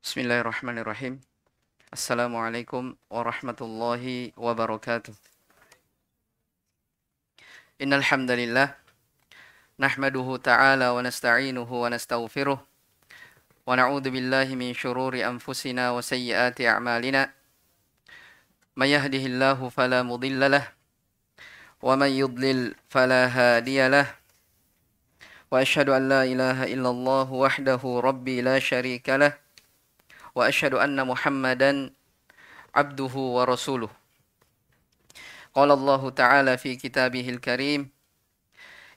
Bismillahirrahmanirrahim. Assalamualaikum warahmatullahi wabarakatuh. Innal hamdalillah nahmaduhu ta'ala wa nasta'inuhu wa nastaghfiruh wa na'udzu billahi min shururi anfusina wa sayyiati a'malina. May yahdihillahu fala mudilla lah wa man yudlil fala hadiya lah. واشهد ان لا اله الا الله وحده ربي لا شريك له وأشهد أن محمدا عبده ورسوله. قال الله تعالى في كتابه الكريم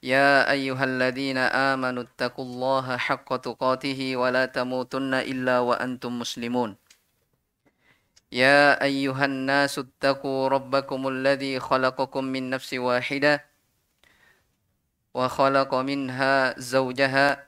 يا أيها الذين آمنوا اتقوا الله حق تقاته ولا تموتن إلا وأنتم مسلمون. يا أيها الناس اتقوا ربكم الذي خلقكم من نفس واحدة وخلق منها زوجها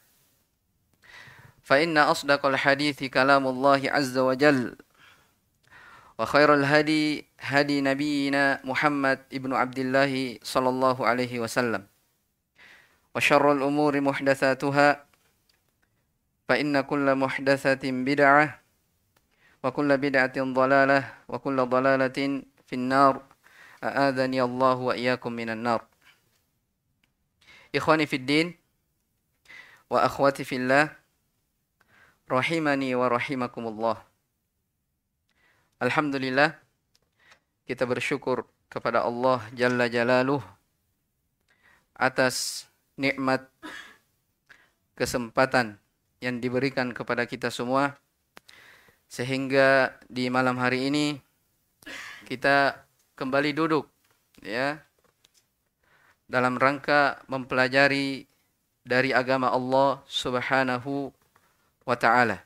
فإن أصدق الحديث كلام الله عز وجل وخير الهدي هدي نبينا محمد ابن عبد الله صلى الله عليه وسلم وشر الأمور محدثاتها فإن كل محدثة بدعة وكل بدعة ضلالة وكل ضلالة في النار أآذني الله وإياكم من النار. إخواني في الدين وأخواتي في الله rahimani wa rahimakumullah. Alhamdulillah kita bersyukur kepada Allah Jalla Jalaluh atas nikmat kesempatan yang diberikan kepada kita semua sehingga di malam hari ini kita kembali duduk ya dalam rangka mempelajari dari agama Allah Subhanahu wa taala.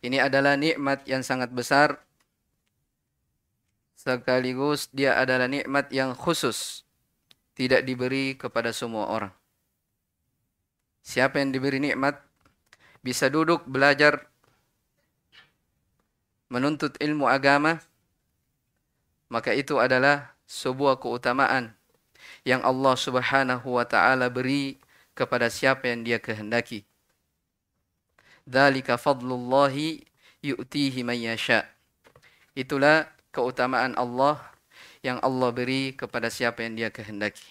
Ini adalah nikmat yang sangat besar sekaligus dia adalah nikmat yang khusus tidak diberi kepada semua orang. Siapa yang diberi nikmat bisa duduk belajar menuntut ilmu agama maka itu adalah sebuah keutamaan yang Allah Subhanahu wa taala beri kepada siapa yang dia kehendaki. Dzalika fadlullahi yu'tihi man yasha. Itulah keutamaan Allah yang Allah beri kepada siapa yang dia kehendaki.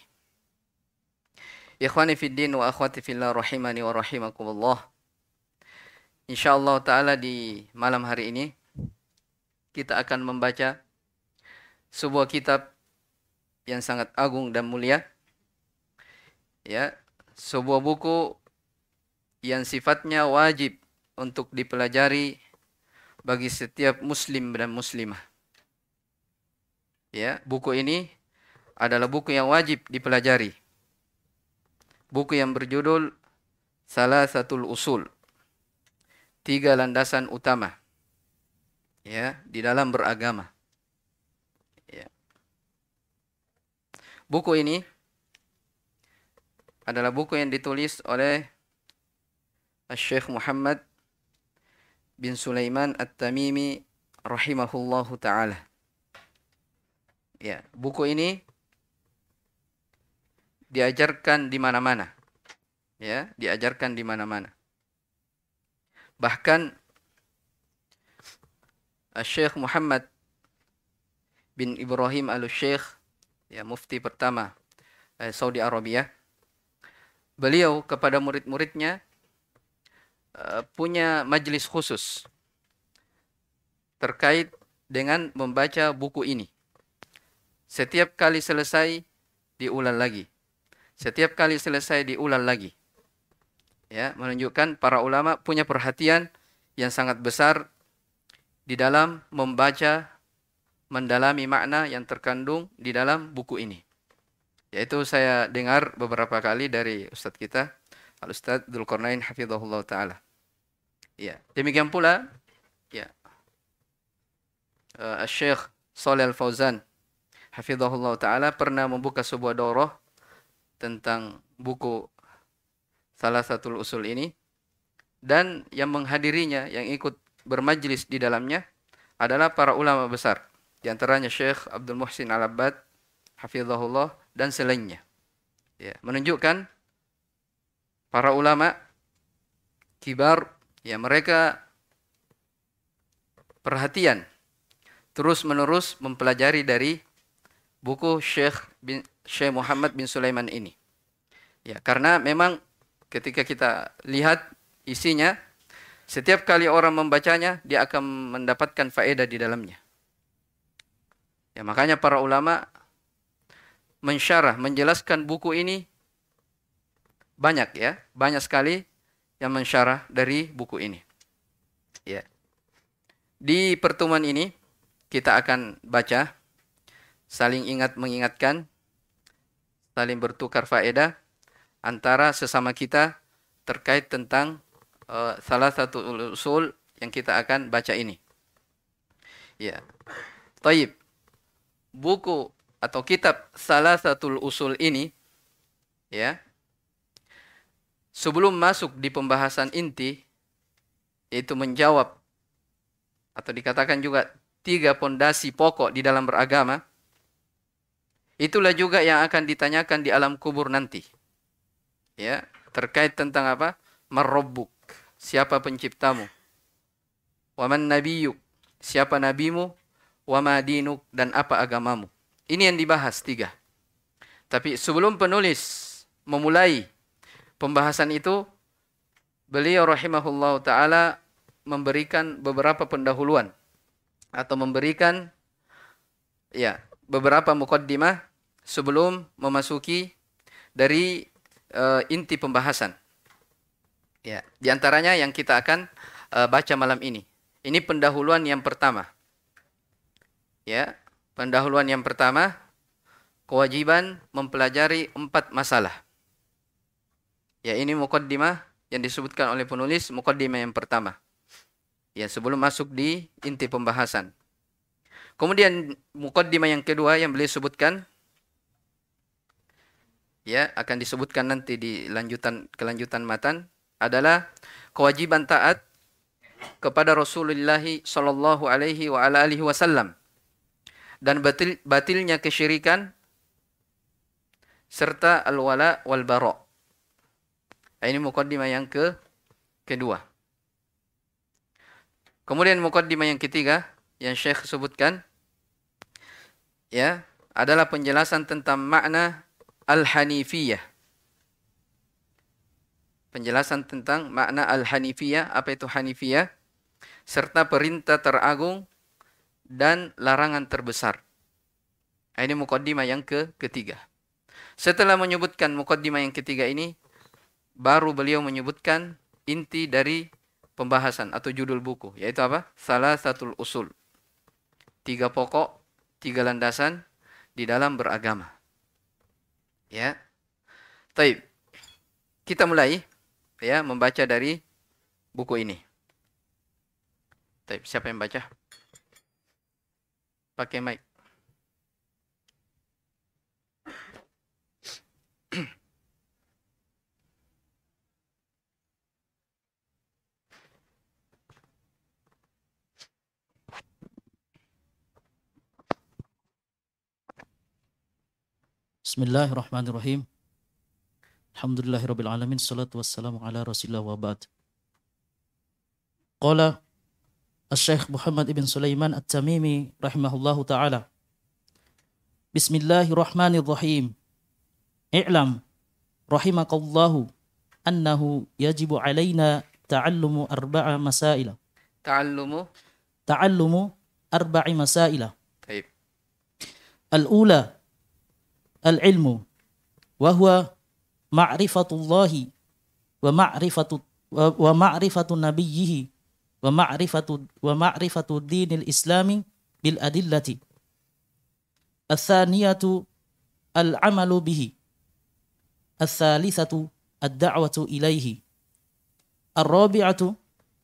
Ikhwani fid din wa akhwati fillah rahimani wa rahimakumullah. Insyaallah taala di malam hari ini kita akan membaca sebuah kitab yang sangat agung dan mulia. Ya, sebuah buku yang sifatnya wajib untuk dipelajari bagi setiap muslim dan muslimah. Ya, buku ini adalah buku yang wajib dipelajari. Buku yang berjudul Salah Satu Usul. Tiga landasan utama. Ya, di dalam beragama. Ya. Buku ini adalah buku yang ditulis oleh Syekh Muhammad bin Sulaiman At-Tamimi rahimahullahu taala. Ya, buku ini diajarkan di mana-mana. Ya, diajarkan di mana-mana. Bahkan Syekh Muhammad bin Ibrahim Al-Syekh, ya mufti pertama eh, Saudi Arabia. Beliau kepada murid-muridnya punya majelis khusus terkait dengan membaca buku ini. Setiap kali selesai diulang lagi. Setiap kali selesai diulang lagi. Ya, menunjukkan para ulama punya perhatian yang sangat besar di dalam membaca mendalami makna yang terkandung di dalam buku ini. Yaitu saya dengar beberapa kali dari Ustadz kita, Al-Ustadz Dzulkarnain Hafizahullah Ta'ala. Ya, demikian pula, ya, uh, Syekh Saleh Al-Fauzan hafizahullah taala pernah membuka sebuah daurah tentang buku salah satu usul ini. Dan yang menghadirinya yang ikut bermajlis di dalamnya adalah para ulama besar. Di antaranya Syekh Abdul Muhsin Al-Abbad hafizahullah dan selainnya. Ya. Menunjukkan para ulama kibar ya mereka perhatian terus menerus mempelajari dari buku Syekh bin Syekh Muhammad bin Sulaiman ini. Ya, karena memang ketika kita lihat isinya setiap kali orang membacanya dia akan mendapatkan faedah di dalamnya. Ya, makanya para ulama mensyarah, menjelaskan buku ini banyak ya, banyak sekali yang mensyarah dari buku ini. Ya. Di pertemuan ini kita akan baca saling ingat mengingatkan, saling bertukar faedah antara sesama kita terkait tentang uh, salah satu usul yang kita akan baca ini. Ya. Taib. Buku atau kitab salah satu usul ini ya. Sebelum masuk di pembahasan inti yaitu menjawab atau dikatakan juga tiga pondasi pokok di dalam beragama Itulah juga yang akan ditanyakan di alam kubur nanti. Ya, terkait tentang apa? Marrabbuk. Siapa penciptamu? Waman nabiyuk. Siapa nabimu? Wama dinuk dan apa agamamu? Ini yang dibahas tiga. Tapi sebelum penulis memulai pembahasan itu, beliau rahimahullah taala memberikan beberapa pendahuluan atau memberikan ya beberapa mukaddimah sebelum memasuki dari uh, inti pembahasan. Ya, di antaranya yang kita akan uh, baca malam ini. Ini pendahuluan yang pertama. Ya, pendahuluan yang pertama kewajiban mempelajari empat masalah. Ya, ini mukaddimah yang disebutkan oleh penulis mukaddimah yang pertama. Ya, sebelum masuk di inti pembahasan. Kemudian mukaddimah yang kedua yang beliau sebutkan ya akan disebutkan nanti di lanjutan kelanjutan matan adalah kewajiban taat kepada Rasulullah sallallahu alaihi wa ala alihi wasallam dan batil, batilnya kesyirikan serta al-wala wal bara. Ini mukaddimah yang ke kedua. Kemudian mukaddimah yang ketiga yang Syekh sebutkan ya adalah penjelasan tentang makna Al-Hanifiyah. Penjelasan tentang makna Al-Hanifiyah, apa itu Hanifiyah, serta perintah teragung dan larangan terbesar. Ini mukaddimah yang ke ketiga. Setelah menyebutkan mukaddimah yang ketiga ini, baru beliau menyebutkan inti dari pembahasan atau judul buku, yaitu apa? Salah satu usul. Tiga pokok, tiga landasan di dalam beragama. Ya. Taib. Kita mulai ya membaca dari buku ini. Taib, siapa yang baca? Pakai mic. بسم الله الرحمن الرحيم الحمد لله رب العالمين الصلاة والسلام على رسول الله وبعد قال الشيخ محمد بن سليمان التميمي رحمه الله تعالى بسم الله الرحمن الرحيم اعلم رحمك الله أنه يجب علينا تعلم أربع مسائل تعلم تعلم أربع مسائل طيب الأولى العلم وهو معرفة الله ومعرفة ومعرفة نبيه ومعرفة ومعرفة الدين الإسلامي بالأدلة. الثانية العمل به. الثالثة الدعوة إليه. الرابعة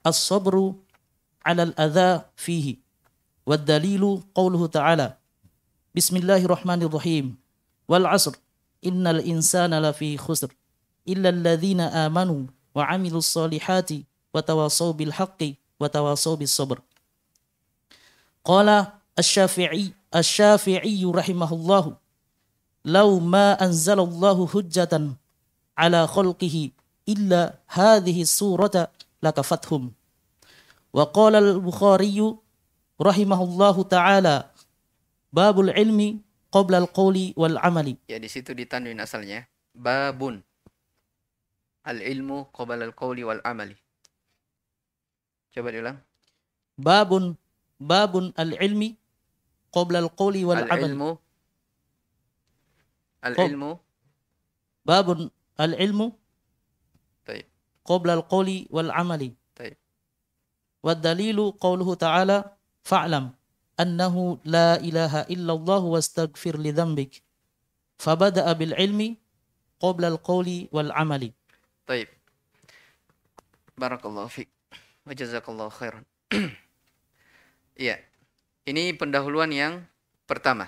الصبر على الأذى فيه. والدليل قوله تعالى بسم الله الرحمن الرحيم. والعصر. إن الإنسان لفي خسر. إلا الذين آمنوا وعملوا الصالحات وتواصوا بالحق وتواصوا بالصبر. قال الشافعي الشافعي رحمه الله لو ما أنزل الله حجة على خلقه إلا هذه السورة لكفتهم. وقال البخاري رحمه الله تعالى باب العلم قبل القول والعمل Ya di situ ditanwin asalnya. Babun. Al-ilmu qabla al-qawli wal amali. Coba diulang. باب باب العلم قبل القول والعمل Al-ilmu. Al-ilmu. باب العلم طيب. قبل القول والعمل طيب. والدليل قوله تعالى فاعلم annahu la ilaha illallah wa astaghfir li dhambik. Fabada'a bil ilmi qabla al-qawli wal amali. Baik. Barakallahu fik, Wa jazakallahu khairan. ya Ini pendahuluan yang pertama.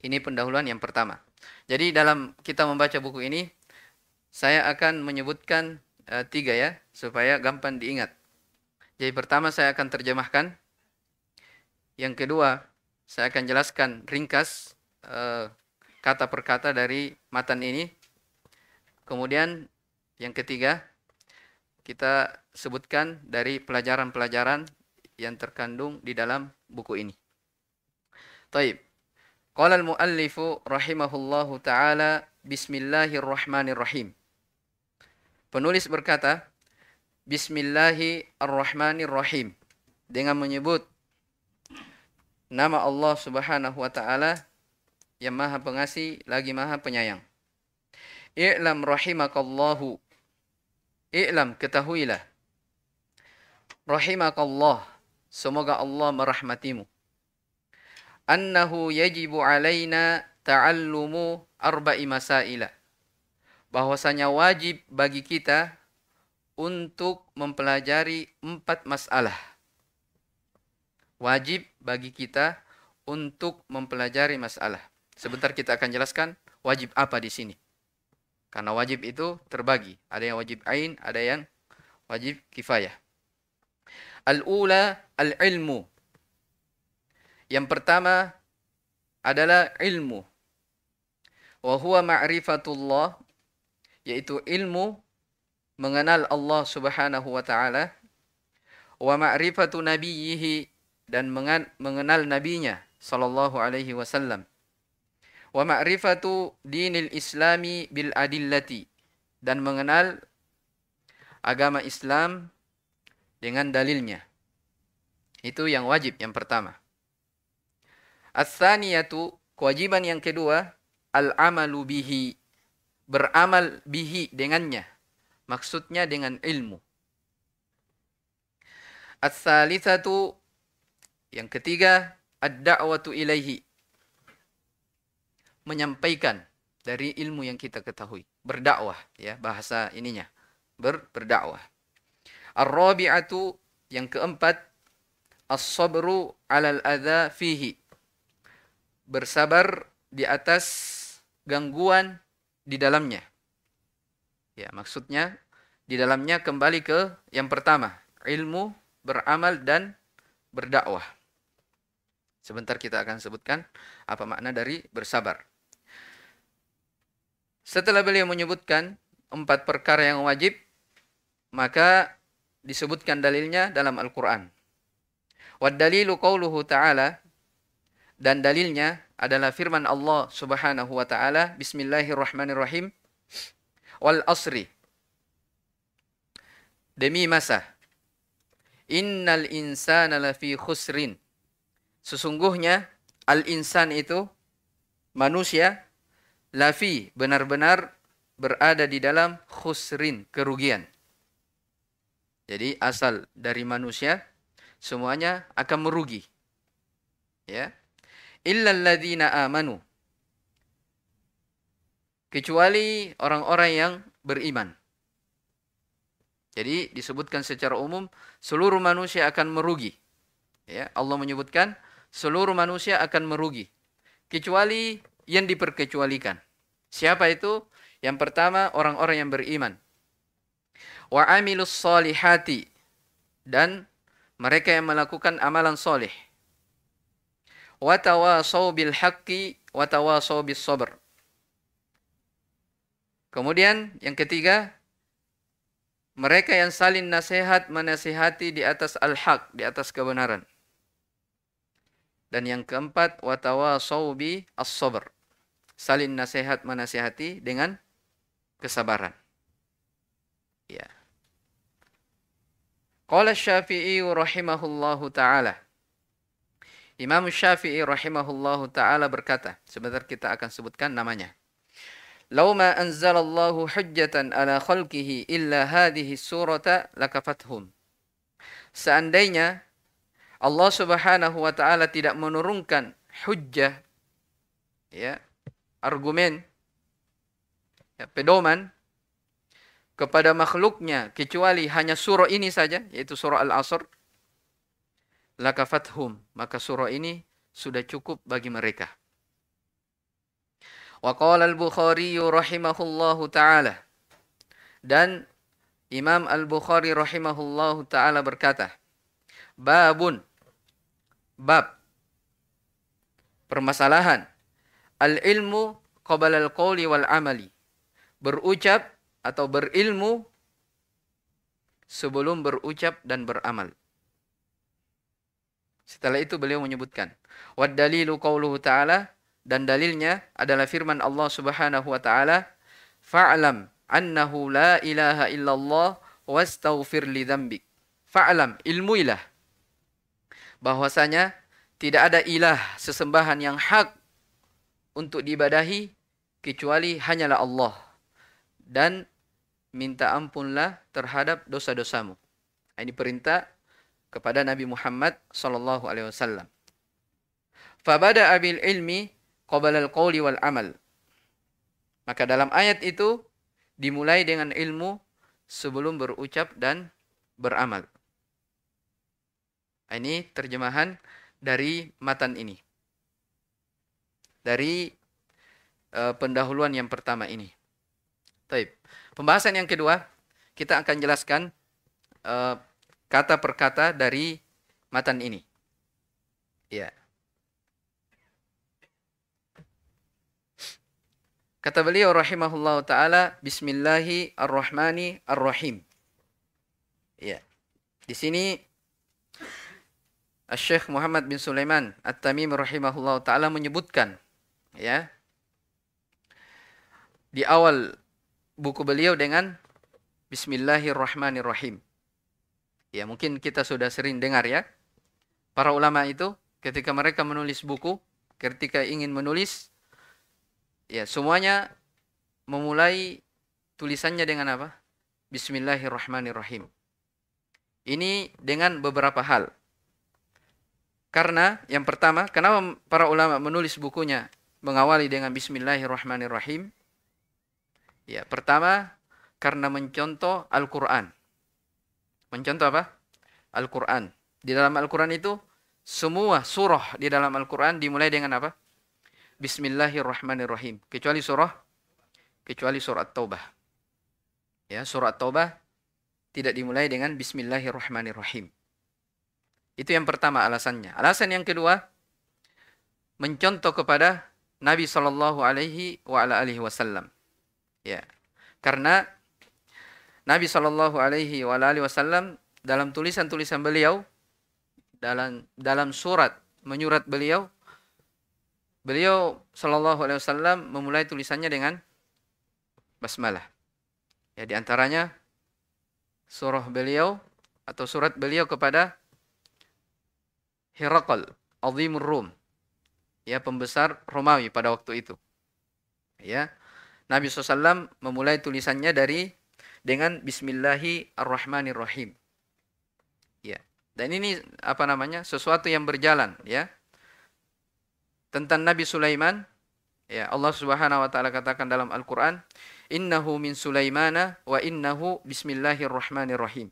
Ini pendahuluan yang pertama. Jadi dalam kita membaca buku ini saya akan menyebutkan uh, tiga ya supaya gampang diingat. Jadi pertama saya akan terjemahkan yang kedua, saya akan jelaskan ringkas eh, kata per kata dari matan ini. Kemudian yang ketiga, kita sebutkan dari pelajaran-pelajaran yang terkandung di dalam buku ini. Taib. Qala al-muallifu rahimahullahu taala bismillahirrahmanirrahim. Penulis berkata Bismillahirrahmanirrahim dengan menyebut nama Allah Subhanahu wa taala yang Maha Pengasih lagi Maha Penyayang. I'lam rahimakallahu. I'lam ketahuilah. Rahimakallah. Semoga Allah merahmatimu. Annahu yajibu alaina ta'allumu arba'i masaila. Bahwasanya wajib bagi kita untuk mempelajari empat masalah. Wajib bagi kita untuk mempelajari masalah. Sebentar kita akan jelaskan wajib apa di sini. Karena wajib itu terbagi. Ada yang wajib ain, ada yang wajib kifayah. Al-ula al-ilmu. Yang pertama adalah ilmu. Wa huwa ma'rifatullah yaitu ilmu mengenal Allah Subhanahu wa taala wa ma'rifatu nabiyhi dan mengenal nabinya sallallahu alaihi wasallam wa ma'rifatu dinil islami bil adillati dan mengenal agama Islam dengan dalilnya. Itu yang wajib yang pertama. As-saniyatu kewajiban yang kedua al-amalu bihi beramal bihi dengannya. Maksudnya dengan ilmu. As-salisatu yang ketiga ad-da'watu ilaihi menyampaikan dari ilmu yang kita ketahui. Berdakwah ya bahasa ininya. Ber, berdakwah. Ar-rabi'atu yang keempat as-sabru 'alal adza fihi. Bersabar di atas gangguan di dalamnya. Ya, maksudnya di dalamnya kembali ke yang pertama, ilmu, beramal dan berdakwah. Sebentar kita akan sebutkan apa makna dari bersabar. Setelah beliau menyebutkan empat perkara yang wajib, maka disebutkan dalilnya dalam Al-Quran. Waddalilu qawluhu ta'ala, dan dalilnya adalah firman Allah subhanahu wa ta'ala, Bismillahirrahmanirrahim, wal asri, demi masa, innal insana lafi khusrin, sesungguhnya al-insan itu, manusia, lafi benar-benar berada di dalam khusrin kerugian. Jadi asal dari manusia semuanya akan merugi. Ya. Illa alladziina amanu. Kecuali orang-orang yang beriman. Jadi disebutkan secara umum seluruh manusia akan merugi. Ya, Allah menyebutkan seluruh manusia akan merugi kecuali yang diperkecualikan. Siapa itu? Yang pertama orang-orang yang beriman. Wa amilus solihati dan mereka yang melakukan amalan soleh. Wa tawasaw bil haqqi wa tawasaw bis sabr. Kemudian yang ketiga, mereka yang saling nasihat menasihati di atas al-haq, di atas kebenaran. Dan yang keempat, watawa sawbi as-sabr. salin nasihat menasihati dengan kesabaran. Ya. Qala Syafi'i rahimahullahu taala. Imam Syafi'i rahimahullahu taala berkata, sebentar kita akan sebutkan namanya. "Lau ma anzalallahu hujjatan ala khalqihi illa hadhihi surata lakafathum." Seandainya Allah Subhanahu wa taala tidak menurunkan hujjah ya argumen ya, pedoman kepada makhluknya kecuali hanya surah ini saja yaitu surah Al-Asr lakafathum maka surah ini sudah cukup bagi mereka Wa qala al-Bukhari rahimahullahu taala. Dan Imam Al-Bukhari rahimahullahu taala berkata, babun bab permasalahan al-ilmu qabla al-qawli wal amali. Berucap atau berilmu sebelum berucap dan beramal. Setelah itu beliau menyebutkan, wad dalilu qawluhu ta'ala dan dalilnya adalah firman Allah Subhanahu wa taala, "Fa'lam annahu la ilaha illallah wastaghfir li dzambik." Fa'lam, ilmuilah bahwasanya tidak ada ilah sesembahan yang hak untuk diibadahi kecuali hanyalah Allah dan minta ampunlah terhadap dosa-dosamu. Ini perintah kepada Nabi Muhammad sallallahu alaihi wasallam. Fabada abil ilmi qabla al-qawli wal amal. Maka dalam ayat itu dimulai dengan ilmu sebelum berucap dan beramal. Ini terjemahan dari matan ini. Dari uh, pendahuluan yang pertama ini. Taib. Pembahasan yang kedua, kita akan jelaskan uh, kata per kata dari matan ini. Ya. Kata beliau rahimahullah taala Bismillahirrahmanirrahim. Ya. Di sini Syekh Muhammad bin Sulaiman At-Tamim rahimahullah taala menyebutkan ya di awal buku beliau dengan Bismillahirrahmanirrahim. Ya, mungkin kita sudah sering dengar ya. Para ulama itu ketika mereka menulis buku, ketika ingin menulis Ya, semuanya memulai tulisannya dengan apa? Bismillahirrahmanirrahim. Ini dengan beberapa hal. Karena yang pertama, kenapa para ulama menulis bukunya mengawali dengan Bismillahirrahmanirrahim? Ya, pertama karena mencontoh Al-Quran. Mencontoh apa? Al-Quran. Di dalam Al-Quran itu semua surah di dalam Al-Quran dimulai dengan apa? Bismillahirrahmanirrahim. Kecuali surah kecuali surah Taubah. Ya, surah Taubah tidak dimulai dengan Bismillahirrahmanirrahim. Itu yang pertama alasannya. Alasan yang kedua mencontoh kepada Nabi Shallallahu Alaihi wa ala alihi Wasallam. Ya, karena Nabi Shallallahu Alaihi wa ala alihi Wasallam dalam tulisan-tulisan beliau dalam dalam surat menyurat beliau Beliau Shallallahu Alaihi Wasallam memulai tulisannya dengan basmalah. Ya di antaranya surah beliau atau surat beliau kepada Herakl, Azimur Rum, ya pembesar Romawi pada waktu itu. Ya, Nabi SAW memulai tulisannya dari dengan Bismillahirrahmanirrahim. Ya, dan ini apa namanya sesuatu yang berjalan, ya tentang Nabi Sulaiman ya Allah Subhanahu wa taala katakan dalam Al-Qur'an innahu min Sulaimana wa innahu bismillahirrahmanirrahim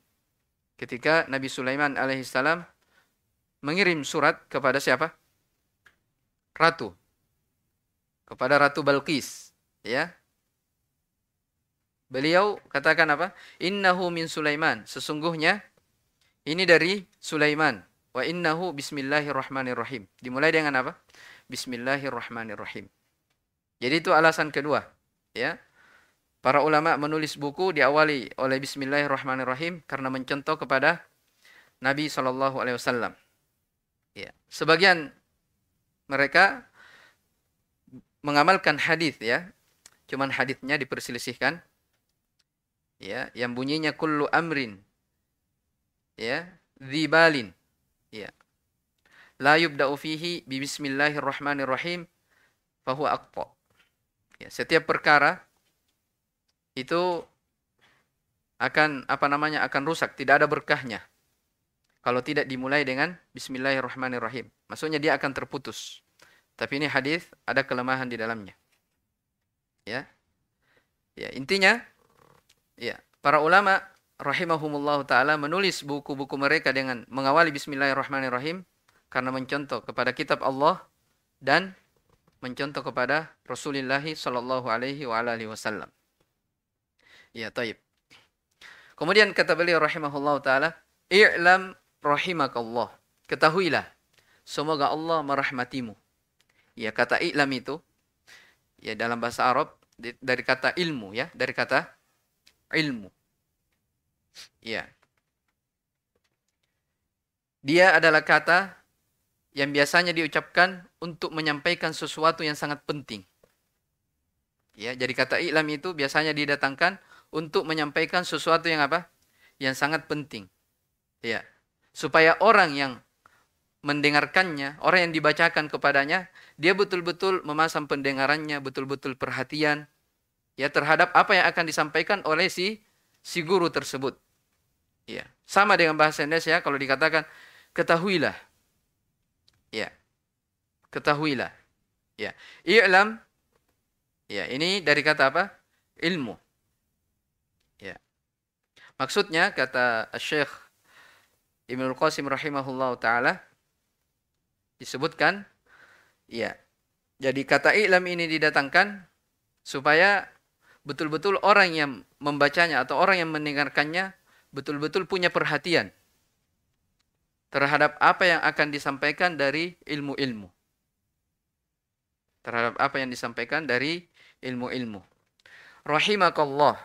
ketika Nabi Sulaiman alaihissalam mengirim surat kepada siapa? Ratu. Kepada Ratu Balqis, ya. Beliau katakan apa? Innahu min Sulaiman. Sesungguhnya ini dari Sulaiman. Wa innahu bismillahirrahmanirrahim. Dimulai dengan apa? Bismillahirrahmanirrahim. Jadi itu alasan kedua, ya. Para ulama menulis buku diawali oleh Bismillahirrahmanirrahim karena mencontoh kepada Nabi Wasallam. Ya. Sebagian mereka mengamalkan hadis ya, cuman hadisnya diperselisihkan. Ya, yang bunyinya kullu amrin ya, dzibalin. Ya. La yubda'u fihi bi bismillahirrahmanirrahim fahuwa aqta. Ya, setiap perkara itu akan apa namanya akan rusak, tidak ada berkahnya. Kalau tidak dimulai dengan bismillahirrahmanirrahim. Maksudnya dia akan terputus. Tapi ini hadis ada kelemahan di dalamnya. Ya. Ya, intinya ya, para ulama rahimahumullah taala menulis buku-buku mereka dengan mengawali bismillahirrahmanirrahim karena mencontoh kepada kitab Allah dan mencontoh kepada Rasulullah sallallahu alaihi wa alihi wasallam. Ya, taib. Kemudian kata beliau rahimahullah taala, "I'lam rahimakallah." Ketahuilah, semoga Allah merahmatimu. Ya, kata i'lam itu ya dalam bahasa Arab dari kata ilmu ya, dari kata ilmu. Ya. Dia adalah kata yang biasanya diucapkan untuk menyampaikan sesuatu yang sangat penting. Ya, jadi kata i'lam itu biasanya didatangkan untuk menyampaikan sesuatu yang apa? Yang sangat penting. Ya. Supaya orang yang mendengarkannya, orang yang dibacakan kepadanya, dia betul-betul memasang pendengarannya, betul-betul perhatian ya terhadap apa yang akan disampaikan oleh si si guru tersebut. Ya. Sama dengan bahasa Indonesia kalau dikatakan ketahuilah. Ya. Ketahuilah. Ya. I'lam Ya, ini dari kata apa? Ilmu. Maksudnya kata Syekh Ibnu Qasim rahimahullah taala disebutkan ya. Jadi kata ilam ini didatangkan supaya betul-betul orang yang membacanya atau orang yang mendengarkannya betul-betul punya perhatian terhadap apa yang akan disampaikan dari ilmu-ilmu. Terhadap apa yang disampaikan dari ilmu-ilmu. Rahimakallah.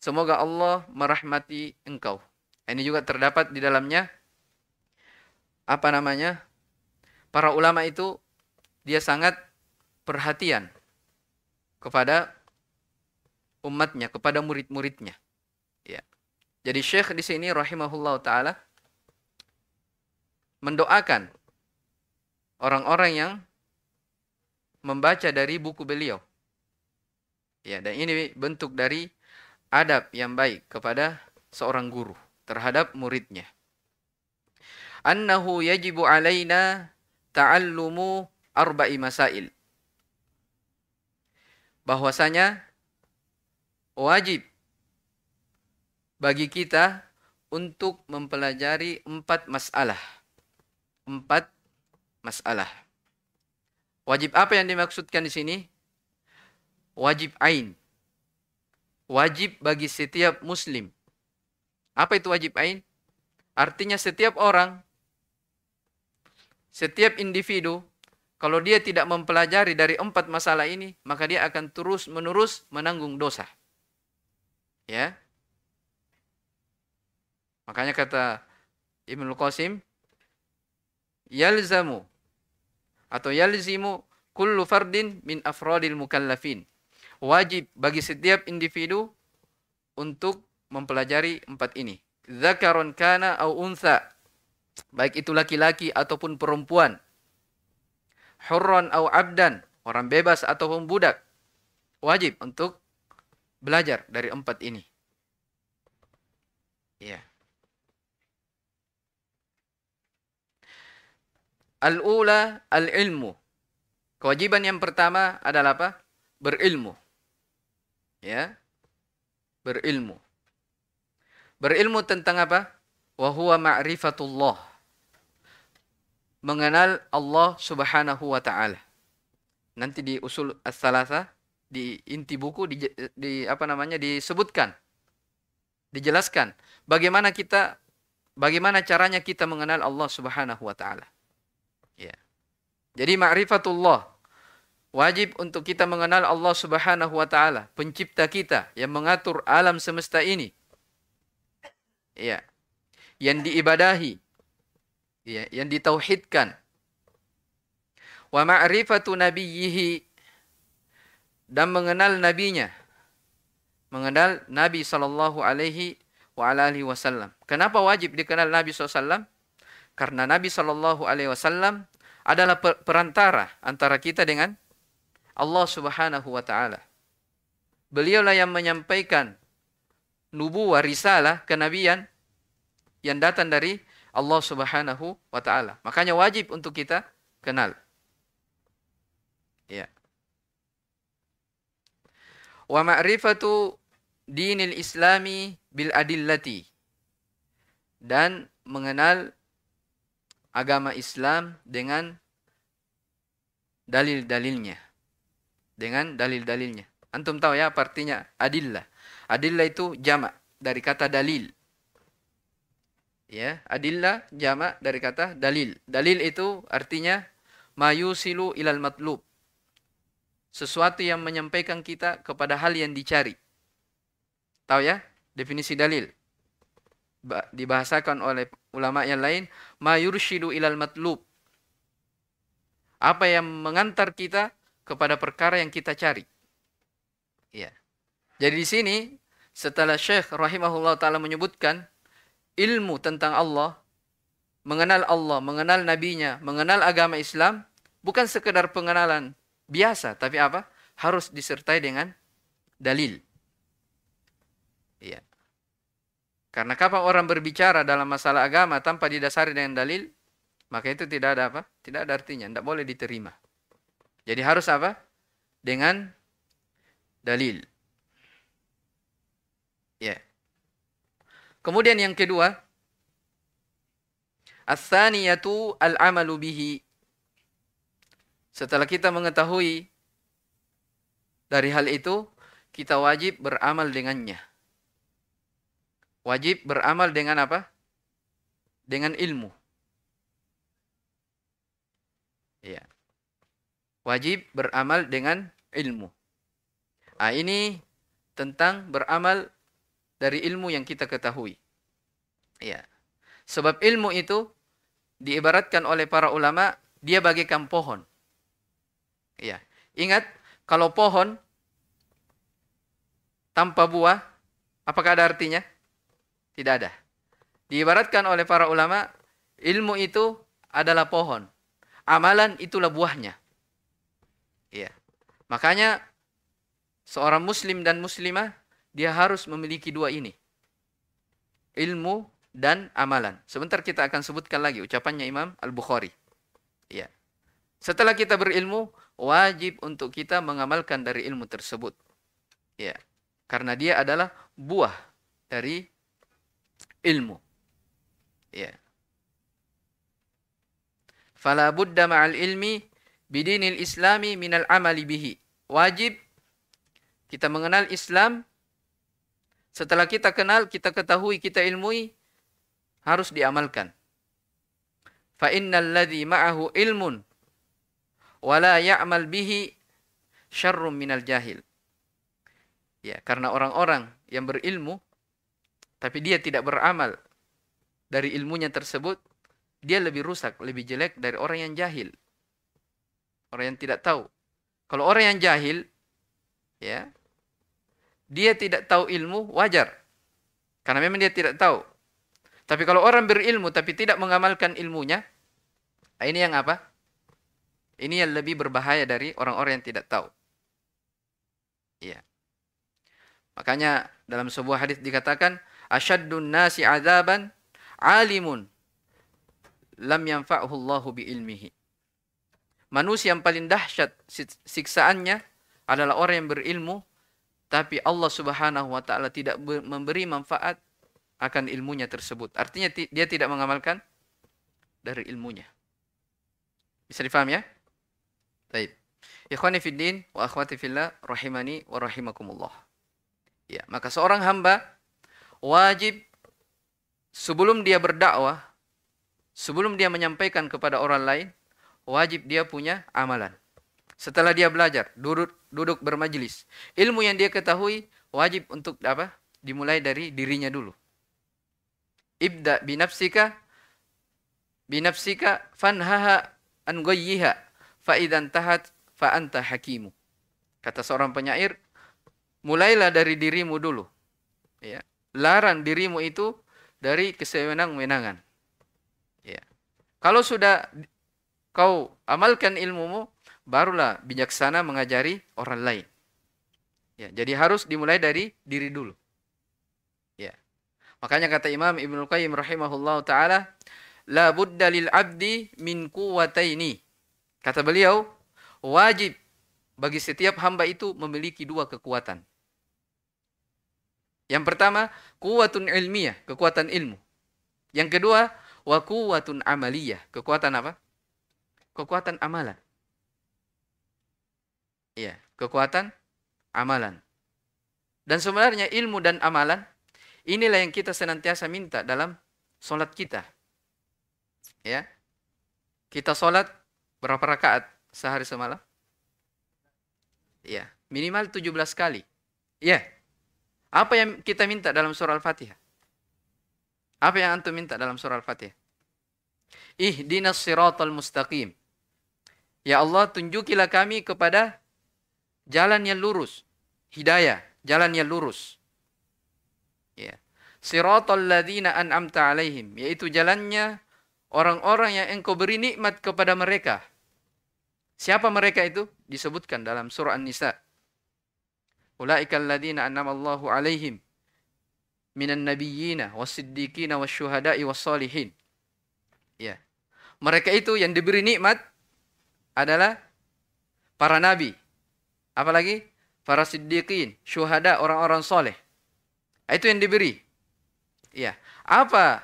Semoga Allah merahmati engkau. Ini juga terdapat di dalamnya apa namanya? Para ulama itu dia sangat perhatian kepada umatnya, kepada murid-muridnya. Ya. Jadi Syekh di sini rahimahullah taala mendoakan orang-orang yang membaca dari buku beliau. Ya, dan ini bentuk dari adab yang baik kepada seorang guru terhadap muridnya. Annahu yajibu alaina ta'allumu arba'i masail. Bahwasanya wajib bagi kita untuk mempelajari empat masalah. Empat masalah. Wajib apa yang dimaksudkan di sini? Wajib ain wajib bagi setiap muslim. Apa itu wajib ain? Artinya setiap orang, setiap individu, kalau dia tidak mempelajari dari empat masalah ini, maka dia akan terus menerus menanggung dosa. Ya. Makanya kata Ibnu Qasim, yalzamu atau yalzimu kullu fardin min afradil mukallafin wajib bagi setiap individu untuk mempelajari empat ini. Zakaron kana au unsa. Baik itu laki-laki ataupun perempuan. Hurran au abdan. Orang bebas ataupun budak. Wajib untuk belajar dari empat ini. Ya. Al-ula al-ilmu. Kewajiban yang pertama adalah apa? Berilmu ya berilmu berilmu tentang apa wa huwa ma'rifatullah mengenal Allah Subhanahu wa taala. Nanti di usul as-salasa di inti buku di, di apa namanya disebutkan dijelaskan bagaimana kita bagaimana caranya kita mengenal Allah Subhanahu wa taala. Ya. Jadi ma'rifatullah wajib untuk kita mengenal Allah Subhanahu wa taala, pencipta kita yang mengatur alam semesta ini. Ya. Yang diibadahi. Ya, yang ditauhidkan. Wa ma'rifatu nabiyhi dan mengenal nabinya. Mengenal Nabi sallallahu alaihi wa alihi wasallam. Kenapa wajib dikenal Nabi SAW? Karena Nabi Shallallahu Alaihi Wasallam adalah perantara antara kita dengan Allah Subhanahu Wa Taala. Beliaulah yang menyampaikan nubuah risalah kenabian yang datang dari Allah Subhanahu Wa Taala. Makanya wajib untuk kita kenal. Ya. Wa ma'rifatu dinil islami bil adillati dan mengenal agama Islam dengan dalil-dalilnya. Dengan dalil-dalilnya. Antum tahu ya artinya adillah. Adillah itu jamak dari kata dalil. Ya, adillah jamak dari kata dalil. Dalil itu artinya mayusilu ilal matlub. Sesuatu yang menyampaikan kita kepada hal yang dicari. Tahu ya? Definisi dalil. Dibahasakan oleh ulama yang lain, ma yurshidu ilal matlub. Apa yang mengantar kita kepada perkara yang kita cari. Ya. Jadi di sini setelah Syekh rahimahullah taala menyebutkan ilmu tentang Allah, mengenal Allah, mengenal nabinya, mengenal agama Islam, bukan sekedar pengenalan biasa, tapi apa? Harus disertai dengan dalil. Iya. Karena kapan orang berbicara dalam masalah agama tanpa didasari dengan dalil, maka itu tidak ada apa? Tidak ada artinya, tidak boleh diterima. Jadi harus apa? Dengan dalil. Ya. Kemudian yang kedua, as-saniyatu al-amalu bihi. Setelah kita mengetahui dari hal itu, kita wajib beramal dengannya. Wajib beramal dengan apa? Dengan ilmu. Ya. Wajib beramal dengan ilmu. Ah ini tentang beramal dari ilmu yang kita ketahui. Ya. Sebab ilmu itu diibaratkan oleh para ulama dia bagaikan pohon. Ya. Ingat kalau pohon tanpa buah apakah ada artinya? Tidak ada. Diibaratkan oleh para ulama, ilmu itu adalah pohon. Amalan itulah buahnya. Iya. Makanya seorang muslim dan muslimah dia harus memiliki dua ini. Ilmu dan amalan. Sebentar kita akan sebutkan lagi ucapannya Imam Al-Bukhari. Iya. Setelah kita berilmu, wajib untuk kita mengamalkan dari ilmu tersebut. Ya. Karena dia adalah buah dari ilmu. Ya. Fala budda ma'al ilmi bidinil islami minal amali bihi. Wajib kita mengenal Islam setelah kita kenal, kita ketahui, kita ilmui harus diamalkan. Fa innal ladzi ma'ahu ilmun wala ya'mal bihi syarrum minal jahil. Ya, karena orang-orang yang berilmu tapi dia tidak beramal dari ilmunya tersebut, dia lebih rusak, lebih jelek dari orang yang jahil. Orang yang tidak tahu. Kalau orang yang jahil, ya, dia tidak tahu ilmu, wajar. Karena memang dia tidak tahu. Tapi kalau orang berilmu tapi tidak mengamalkan ilmunya, ah, ini yang apa? Ini yang lebih berbahaya dari orang-orang yang tidak tahu. Iya. Makanya dalam sebuah hadis dikatakan, asyaddun nasi azaban alimun lam yanfa'hu Allahu bi ilmihi. Manusia yang paling dahsyat siksaannya adalah orang yang berilmu tapi Allah Subhanahu wa taala tidak memberi manfaat akan ilmunya tersebut. Artinya dia tidak mengamalkan dari ilmunya. Bisa difaham ya? Baik. Ikhwani fiddin wa akhwati fillah rahimani wa rahimakumullah. Ya, maka seorang hamba wajib sebelum dia berdakwah, sebelum dia menyampaikan kepada orang lain, wajib dia punya amalan. Setelah dia belajar, duduk duduk bermajlis, ilmu yang dia ketahui wajib untuk apa? Dimulai dari dirinya dulu. Ibda binafsika binafsika fanhaha an ghayyiha fa idan tahat fa anta hakimu. Kata seorang penyair, mulailah dari dirimu dulu. Ya. Larang dirimu itu dari kesewenang-wenangan. Ya. Kalau sudah kau amalkan ilmumu, barulah bijaksana mengajari orang lain. Ya, jadi harus dimulai dari diri dulu. Ya. Makanya kata Imam Ibnu Qayyim rahimahullah taala, la budda lil abdi min quwwataini. Kata beliau, wajib bagi setiap hamba itu memiliki dua kekuatan. Yang pertama, kuwatun ilmiah, kekuatan ilmu. Yang kedua, wa kuwatun amaliyah, kekuatan apa? Kekuatan amalan. Iya, kekuatan amalan. Dan sebenarnya ilmu dan amalan inilah yang kita senantiasa minta dalam solat kita. Ya. Kita solat berapa rakaat sehari semalam? Ya, minimal 17 kali. Ya. Apa yang kita minta dalam surah Al-Fatihah? Apa yang antum minta dalam surah Al-Fatihah? Ihdinas siratal mustaqim. Ya Allah, tunjukilah kami kepada jalan yang lurus. Hidayah, jalan yang lurus. Ya. Siratal ladzina an'amta alaihim, yaitu jalannya orang-orang yang engkau beri nikmat kepada mereka. Siapa mereka itu? Disebutkan dalam surah An-Nisa. Ulaika alladziina an'ama Allahu 'alaihim minan nabiyyina was-siddiqina wasyuhada'i was-solihin. Ya. Mereka itu yang diberi nikmat adalah para nabi. Apalagi para siddiqin, syuhada, orang-orang soleh. Itu yang diberi. Ya. Apa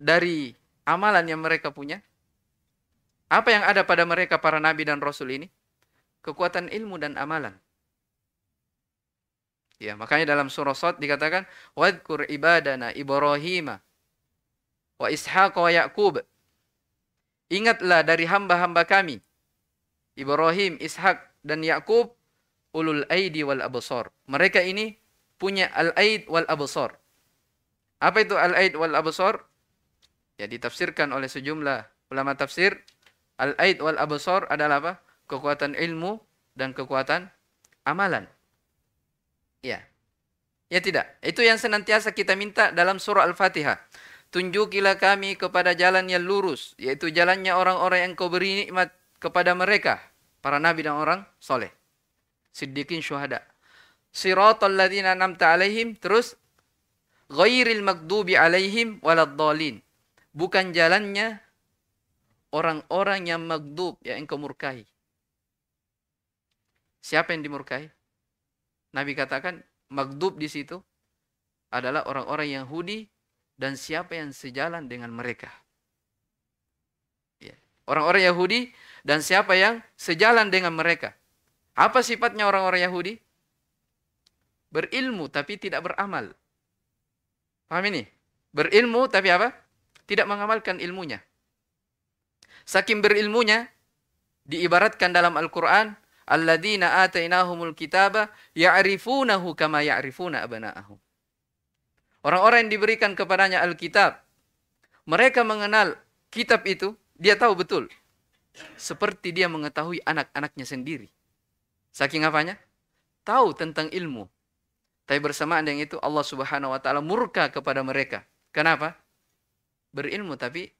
dari amalan yang mereka punya? Apa yang ada pada mereka para nabi dan rasul ini? Kekuatan ilmu dan amalan. Ya, makanya dalam surah Sad dikatakan wadkur ibadana Ibrahim wa Ishaq wa Yaqub. Ingatlah dari hamba-hamba kami Ibrahim, Ishak dan Yakub ulul aidi wal absar. Mereka ini punya al-aid wal absar. Apa itu al-aid wal absar? Ya ditafsirkan oleh sejumlah ulama tafsir Al-aid wal absar adalah apa? Kekuatan ilmu dan kekuatan amalan. Ya. Ya tidak. Itu yang senantiasa kita minta dalam surah Al-Fatihah. Tunjukilah kami kepada jalan yang lurus, yaitu jalannya orang-orang yang kau beri nikmat kepada mereka, para nabi dan orang soleh. Siddiqin syuhada. Siratal ladzina namta alaihim, terus ghairil magdubi alaihim waladdallin. Bukan jalannya orang-orang yang magdub yang engkau murkai. Siapa yang dimurkai? Nabi katakan magdub di situ adalah orang-orang Yahudi dan siapa yang sejalan dengan mereka. Orang-orang Yahudi dan siapa yang sejalan dengan mereka. Apa sifatnya orang-orang Yahudi? Berilmu tapi tidak beramal. Paham ini? Berilmu tapi apa? Tidak mengamalkan ilmunya. Saking berilmunya diibaratkan dalam Al-Qur'an alladzina atainahumul kitaba ya'rifunahu kama ya'rifuna abna'ahum. Orang-orang yang diberikan kepadanya Alkitab, mereka mengenal kitab itu, dia tahu betul. Seperti dia mengetahui anak-anaknya sendiri. Saking apanya? Tahu tentang ilmu. Tapi bersamaan dengan itu Allah Subhanahu wa taala murka kepada mereka. Kenapa? Berilmu tapi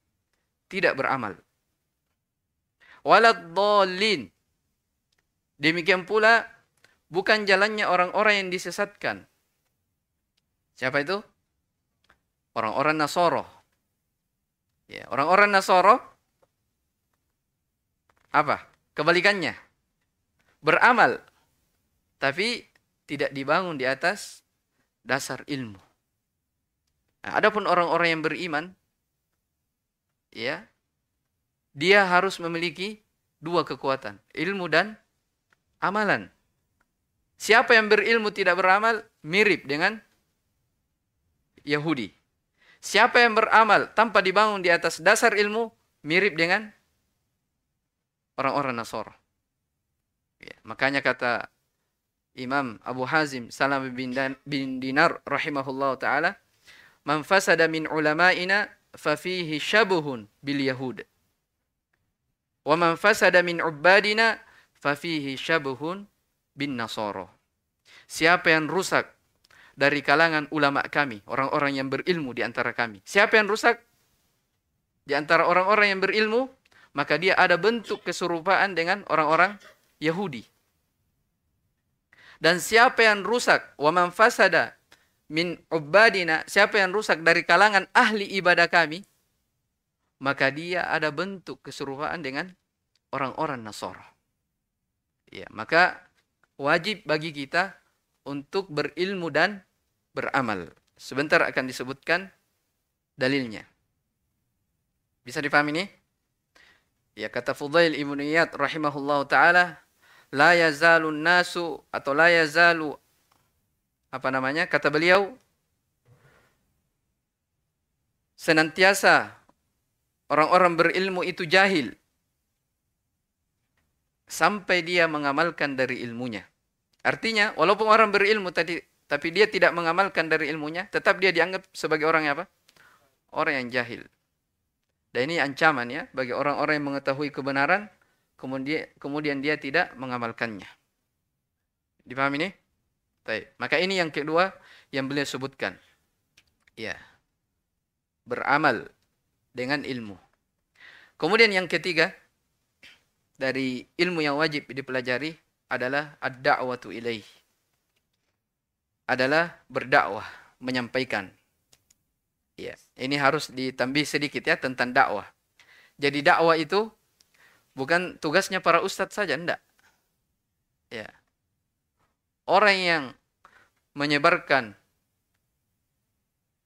tidak beramal waladhdallin. Demikian pula bukan jalannya orang-orang yang disesatkan. Siapa itu? Orang-orang Nasoro. Ya, orang-orang Nasoro apa? Kebalikannya. Beramal tapi tidak dibangun di atas dasar ilmu. Nah, adapun orang-orang yang beriman ya dia harus memiliki dua kekuatan, ilmu dan amalan. Siapa yang berilmu tidak beramal mirip dengan Yahudi. Siapa yang beramal tanpa dibangun di atas dasar ilmu mirip dengan orang-orang Nasara. Ya, makanya kata Imam Abu Hazim Salam bin, bin Dinar rahimahullah taala, "Man fasada min ulama'ina fa fihi syabuhun bil yahud." Wa man fasada min ubadina fa fihi syabuhun bin nasara. Siapa yang rusak dari kalangan ulama kami, orang-orang yang berilmu di antara kami. Siapa yang rusak di antara orang-orang yang berilmu, maka dia ada bentuk keserupaan dengan orang-orang Yahudi. Dan siapa yang rusak wa man fasada min ubadina, siapa yang rusak dari kalangan ahli ibadah kami, maka dia ada bentuk keserupaan dengan orang-orang Nasara. Ya, maka wajib bagi kita untuk berilmu dan beramal. Sebentar akan disebutkan dalilnya. Bisa dipahami ini? Ya kata Fudail Ibnu Iyad rahimahullahu taala la yazalu nasu atau la yazalu apa namanya? Kata beliau senantiasa orang-orang berilmu itu jahil sampai dia mengamalkan dari ilmunya. Artinya, walaupun orang berilmu tadi tapi dia tidak mengamalkan dari ilmunya, tetap dia dianggap sebagai orang yang apa? Orang yang jahil. Dan ini ancaman ya bagi orang-orang yang mengetahui kebenaran kemudian kemudian dia tidak mengamalkannya. Dipahami ini? Baik. Maka ini yang kedua yang beliau sebutkan. Ya. Beramal dengan ilmu. Kemudian yang ketiga dari ilmu yang wajib dipelajari adalah ad-da'watu ilaih. Adalah berdakwah, menyampaikan. Ya, ini harus ditambah sedikit ya tentang dakwah. Jadi dakwah itu Bukan tugasnya para ustadz saja, enggak. Ya. Orang yang menyebarkan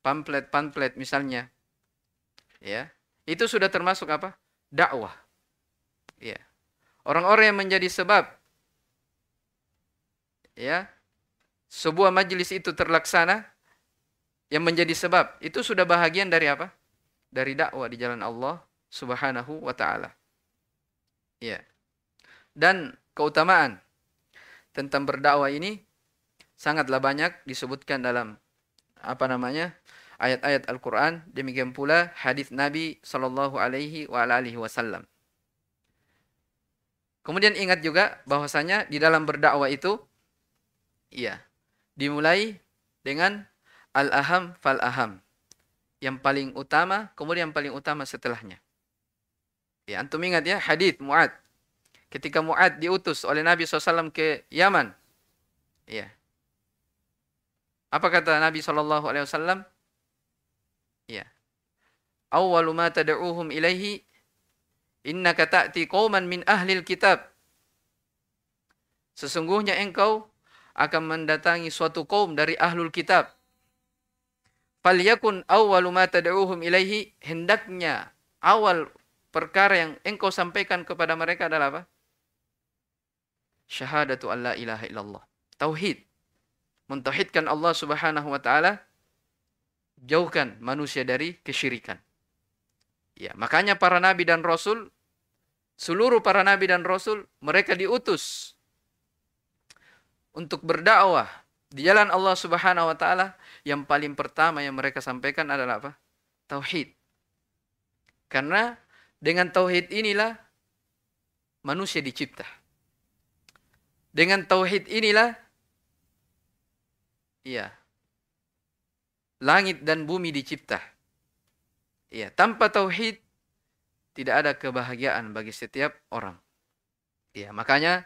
pamflet-pamflet misalnya, ya, itu sudah termasuk apa? Dakwah. Ya. Orang-orang yang menjadi sebab ya, sebuah majelis itu terlaksana yang menjadi sebab itu sudah bahagian dari apa? Dari dakwah di jalan Allah Subhanahu wa taala. Ya. Dan keutamaan tentang berdakwah ini sangatlah banyak disebutkan dalam apa namanya ayat-ayat Al-Quran demikian pula hadis Nabi Shallallahu Alaihi Wasallam. Kemudian ingat juga bahwasanya di dalam berdakwah itu, iya, dimulai dengan al-aham fal-aham. Yang paling utama, kemudian yang paling utama setelahnya. Ya, antum ingat ya hadis Muad. Ketika Muad diutus oleh Nabi SAW ke Yaman. Ya. Apa kata Nabi SAW? Ya. Awwalu ma tad'uhum ilaihi innaka ta'ti qauman min ahli kitab. Sesungguhnya engkau akan mendatangi suatu kaum dari ahlul kitab. Falyakun awwalu ma tad'uhum ilaihi hendaknya awal perkara yang engkau sampaikan kepada mereka adalah apa? Syahadatu an la ilaha illallah. Tauhid. Mentauhidkan Allah subhanahu wa ta'ala. Jauhkan manusia dari kesyirikan. Ya, makanya para nabi dan rasul, seluruh para nabi dan rasul, mereka diutus untuk berdakwah di jalan Allah Subhanahu wa taala yang paling pertama yang mereka sampaikan adalah apa? Tauhid. Karena dengan tauhid inilah manusia dicipta. Dengan tauhid inilah iya langit dan bumi dicipta. Iya, tanpa tauhid tidak ada kebahagiaan bagi setiap orang. Iya, makanya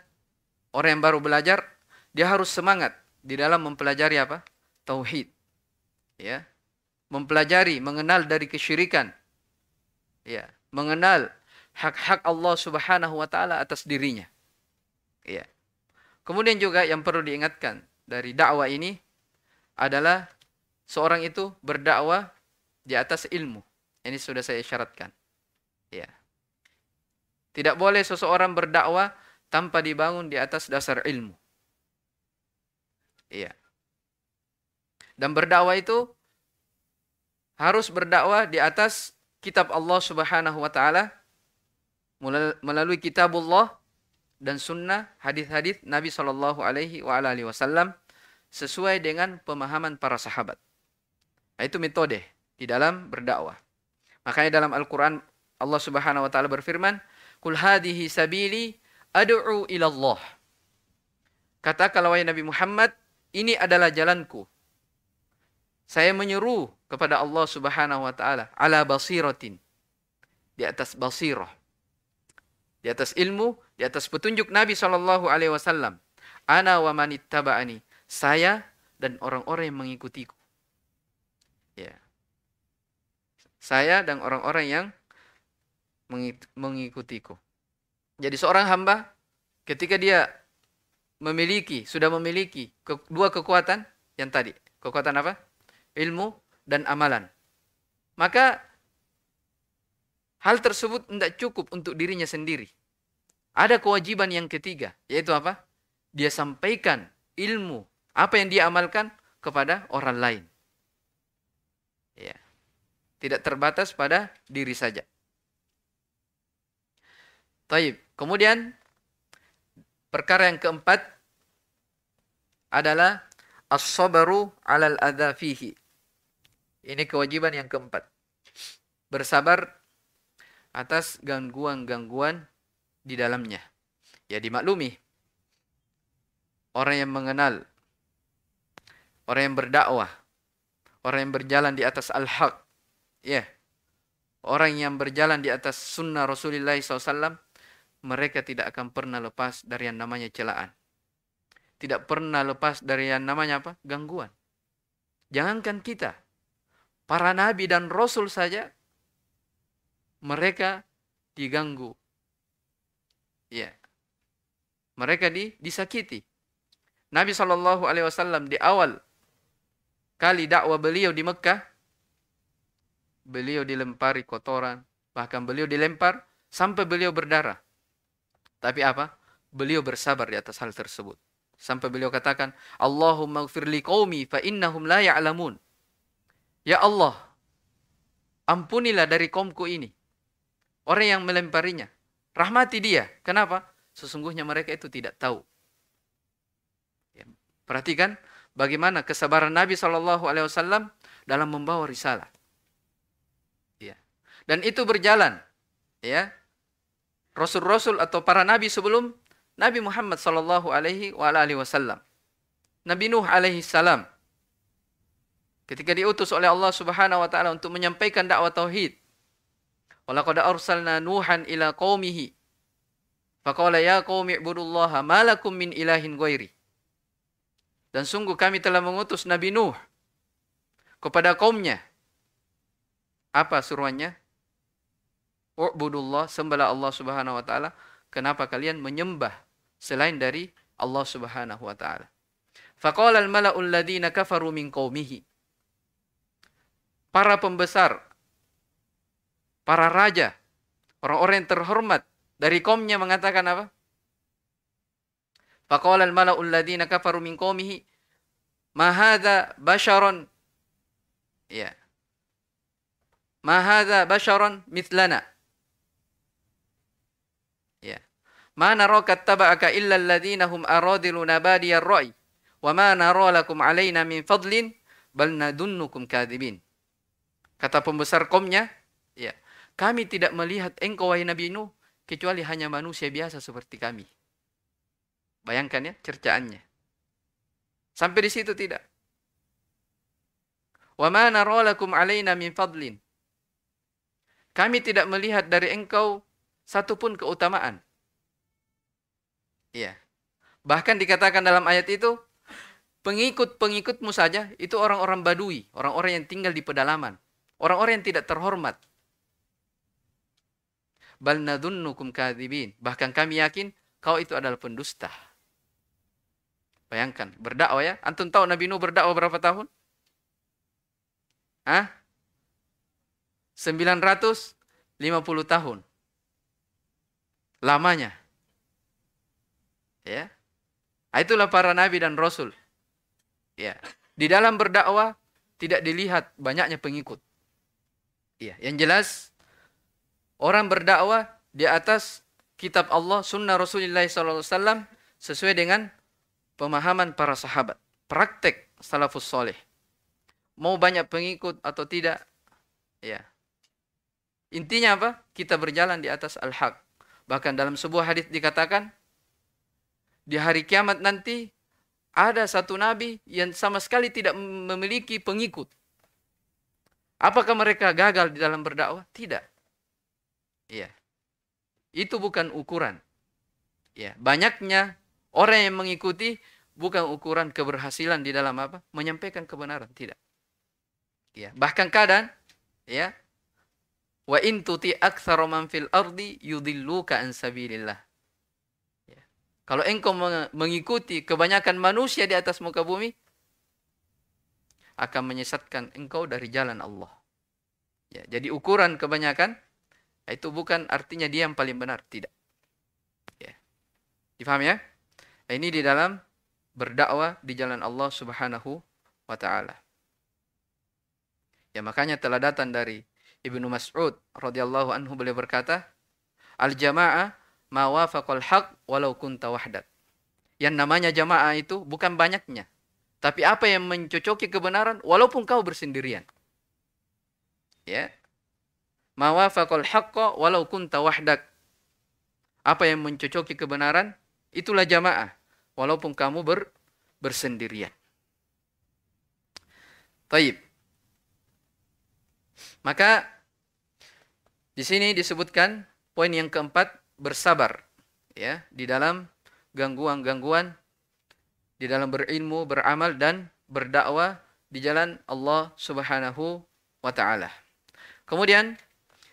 orang yang baru belajar dia harus semangat di dalam mempelajari apa? Tauhid. Ya. Mempelajari, mengenal dari kesyirikan. Ya mengenal hak-hak Allah Subhanahu wa taala atas dirinya. Iya. Kemudian juga yang perlu diingatkan dari dakwah ini adalah seorang itu berdakwah di atas ilmu. Ini sudah saya syaratkan. Ya. Tidak boleh seseorang berdakwah tanpa dibangun di atas dasar ilmu. Iya. Dan berdakwah itu harus berdakwah di atas kitab Allah Subhanahu wa taala melalui kitabullah dan sunnah hadis-hadis Nabi Shallallahu alaihi wasallam sesuai dengan pemahaman para sahabat. Nah, itu metode di dalam berdakwah. Makanya dalam Al-Qur'an Allah Subhanahu wa taala berfirman, "Qul hadhihi sabili ad'u ila Allah." Katakanlah wahai Nabi Muhammad, ini adalah jalanku. Saya menyeru kepada Allah Subhanahu wa taala ala basiratin. Di atas basirah. Di atas ilmu, di atas petunjuk Nabi sallallahu alaihi wasallam. Ana wa manittaba'ani. Saya dan orang-orang yang mengikutiku. Ya. Saya dan orang-orang yang mengikutiku. Jadi seorang hamba ketika dia memiliki, sudah memiliki dua kekuatan yang tadi. Kekuatan apa? Ilmu dan amalan. Maka hal tersebut tidak cukup untuk dirinya sendiri. Ada kewajiban yang ketiga, yaitu apa? Dia sampaikan ilmu, apa yang dia amalkan kepada orang lain. Ya. Tidak terbatas pada diri saja. Taib. Kemudian perkara yang keempat adalah as-sabru 'alal adza fihi. Ini kewajiban yang keempat. Bersabar atas gangguan-gangguan di dalamnya. Ya dimaklumi. Orang yang mengenal orang yang berdakwah, orang yang berjalan di atas al-haq, ya, orang yang berjalan di atas sunnah Rasulullah SAW, mereka tidak akan pernah lepas dari yang namanya celaan. Tidak pernah lepas dari yang namanya apa? Gangguan. Jangankan kita, para nabi dan rasul saja mereka diganggu. Ya. Mereka di, disakiti. Nabi Shallallahu Alaihi Wasallam di awal kali dakwah beliau di Mekah, beliau dilempari kotoran, bahkan beliau dilempar sampai beliau berdarah. Tapi apa? Beliau bersabar di atas hal tersebut. Sampai beliau katakan, Allahumma gfirli fa innahum la ya'lamun. Ya Allah, ampunilah dari kaumku ini. Orang yang melemparinya. Rahmati dia. Kenapa? Sesungguhnya mereka itu tidak tahu. Ya, perhatikan bagaimana kesabaran Nabi Shallallahu Wasallam dalam membawa risalah. Ya. Dan itu berjalan, ya rasul-rasul atau para nabi sebelum Nabi Muhammad sallallahu alaihi wasallam. Nabi Nuh alaihi salam ketika diutus oleh Allah Subhanahu wa taala untuk menyampaikan dakwah tauhid. Walaqad arsalna Nuhan ila qaumihi faqala ya qaumi ibudullaha ma lakum min ilahin ghairi. Dan sungguh kami telah mengutus Nabi Nuh kepada kaumnya. Apa suruhannya? U'budullah, sembahlah Allah Subhanahu wa taala. Kenapa kalian menyembah selain dari Allah Subhanahu wa taala? Faqala al-mala'ul ladzina kafaru min qaumihi. Para pembesar, para raja, orang-orang yang terhormat dari kaumnya mengatakan apa? Faqala al-mala'ul ladzina kafaru min qaumihi ma basharon ya ma hadza basharon mithlana Ma naraka taba'aka illa alladhina hum aradiluna badiyar ra'i wa ma nara lakum alaina min fadlin bal nadunnukum kadhibin. Kata pembesar kaumnya, ya, kami tidak melihat engkau wahai Nabi Nuh kecuali hanya manusia biasa seperti kami. Bayangkan ya cercaannya. Sampai di situ tidak. Wa ma nara lakum alaina min fadlin. Kami tidak melihat dari engkau satupun keutamaan. Iya. Bahkan dikatakan dalam ayat itu, pengikut-pengikutmu saja itu orang-orang badui, orang-orang yang tinggal di pedalaman, orang-orang yang tidak terhormat. Bal nadunnukum kadhibin. Bahkan kami yakin kau itu adalah pendusta. Bayangkan, berdakwah ya. Antum tahu Nabi Nuh berdakwah berapa tahun? Hah? 950 tahun. lamanya. Ya. Ah, itulah para nabi dan rasul. Ya. Di dalam berdakwah tidak dilihat banyaknya pengikut. Ya, yang jelas orang berdakwah di atas kitab Allah, sunnah Rasulullah SAW sesuai dengan pemahaman para sahabat. Praktek salafus soleh. Mau banyak pengikut atau tidak, ya. Intinya apa? Kita berjalan di atas al-haq. Bahkan dalam sebuah hadis dikatakan, di hari kiamat nanti ada satu nabi yang sama sekali tidak memiliki pengikut. Apakah mereka gagal di dalam berdakwah? Tidak. Iya. Itu bukan ukuran. Ya, banyaknya orang yang mengikuti bukan ukuran keberhasilan di dalam apa? Menyampaikan kebenaran, tidak. Ya, bahkan kadang ya wa in tuti aktsara man fil ardi yudilluka an sabilillah. Ya. Kalau engkau mengikuti kebanyakan manusia di atas muka bumi akan menyesatkan engkau dari jalan Allah. Ya, jadi ukuran kebanyakan itu bukan artinya dia yang paling benar, tidak. Ya. Difahami ya? Nah, ini di dalam berdakwah di jalan Allah Subhanahu wa taala. Ya makanya telah datang dari Ibnu Mas'ud radhiyallahu anhu beliau berkata, "Al jamaah ma wafaqal haq walau kunta wahdak." Yang namanya jamaah itu bukan banyaknya, tapi apa yang mencocoki kebenaran walaupun kau bersendirian. Ya, mawafaqal haqqa walau kunta wahdak. Apa yang mencocoki kebenaran, itulah jamaah. Walaupun kamu ber, bersendirian. Taib. Maka di sini disebutkan poin yang keempat bersabar ya di dalam gangguan-gangguan di dalam berilmu, beramal dan berdakwah di jalan Allah Subhanahu wa taala. Kemudian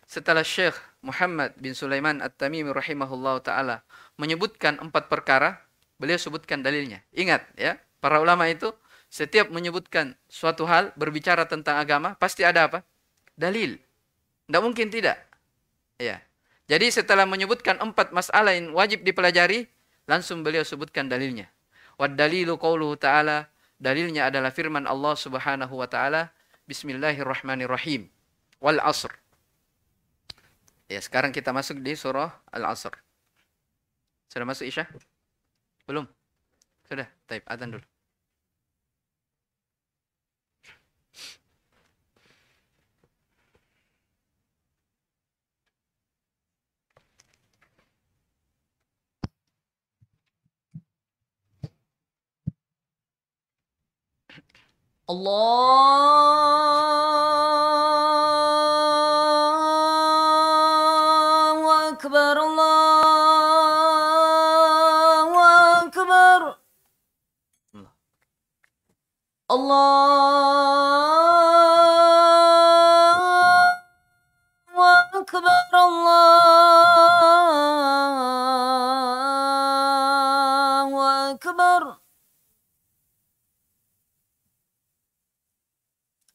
setelah Syekh Muhammad bin Sulaiman At-Tamimi rahimahullah taala menyebutkan empat perkara, beliau sebutkan dalilnya. Ingat ya, para ulama itu setiap menyebutkan suatu hal berbicara tentang agama pasti ada apa? Dalil. Tidak mungkin tidak. Ya. Jadi setelah menyebutkan empat masalah yang wajib dipelajari, langsung beliau sebutkan dalilnya. Wad dalilu qauluhu ta'ala, dalilnya adalah firman Allah Subhanahu wa taala, Bismillahirrahmanirrahim. Wal asr. Ya, sekarang kita masuk di surah Al-Asr. Sudah masuk Isya? Belum? Sudah, taib, adzan dulu. Allahu Ekber, Allahu Ekber. Allahu Ekber, Allahu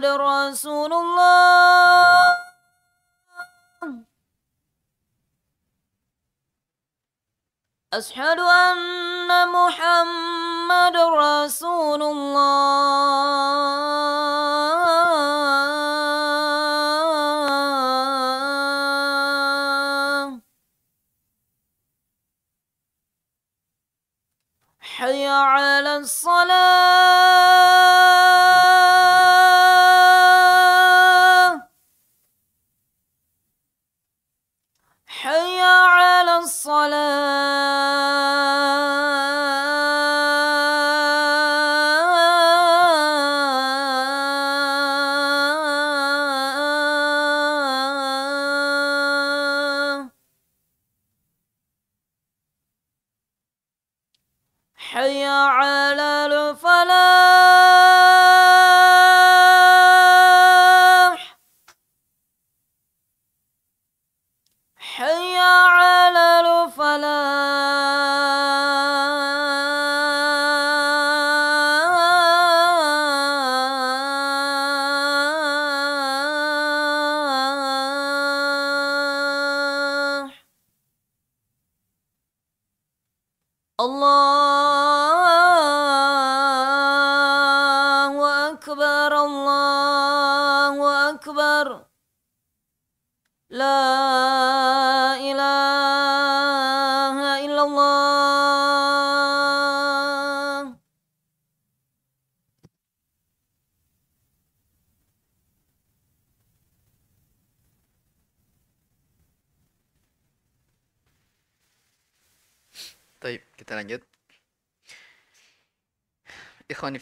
رسول الله. أشهد أن محمد رسول الله. حي على الصلاة.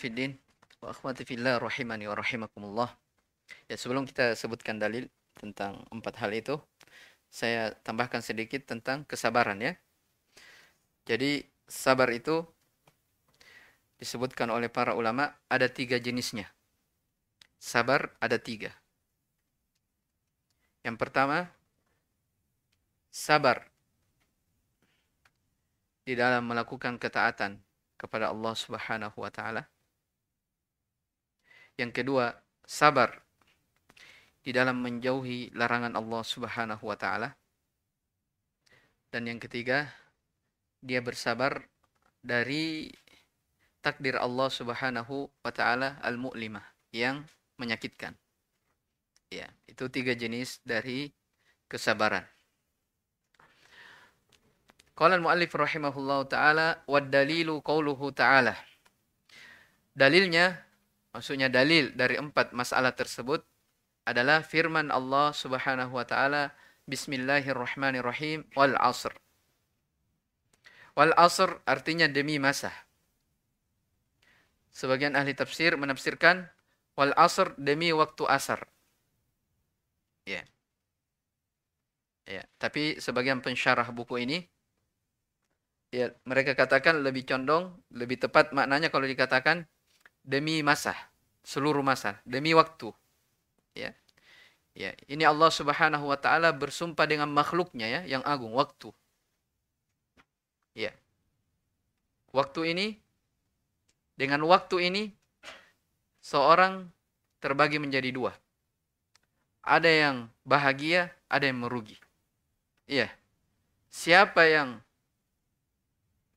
Fiddin wa akhwati fillah rahimani wa rahimakumullah. Ya, sebelum kita sebutkan dalil tentang empat hal itu, saya tambahkan sedikit tentang kesabaran ya. Jadi, sabar itu disebutkan oleh para ulama ada tiga jenisnya. Sabar ada tiga. Yang pertama, sabar di dalam melakukan ketaatan kepada Allah Subhanahu wa taala. Yang kedua, sabar di dalam menjauhi larangan Allah Subhanahu wa taala. Dan yang ketiga, dia bersabar dari takdir Allah Subhanahu wa taala al-mu'limah yang menyakitkan. Ya, itu tiga jenis dari kesabaran. Qala al-muallif rahimahullahu taala wad dalilu qauluhu taala. Dalilnya maksudnya dalil dari empat masalah tersebut adalah firman Allah Subhanahu wa taala Bismillahirrahmanirrahim wal asr. Wal asr artinya demi masa. Sebagian ahli tafsir menafsirkan wal asr demi waktu asar. Ya. Ya, tapi sebagian pensyarah buku ini ya mereka katakan lebih condong, lebih tepat maknanya kalau dikatakan demi masa, seluruh masa, demi waktu. Ya. Ya, ini Allah Subhanahu wa taala bersumpah dengan makhluknya ya yang agung, waktu. Ya. Waktu ini dengan waktu ini seorang terbagi menjadi dua. Ada yang bahagia, ada yang merugi. Iya. Siapa yang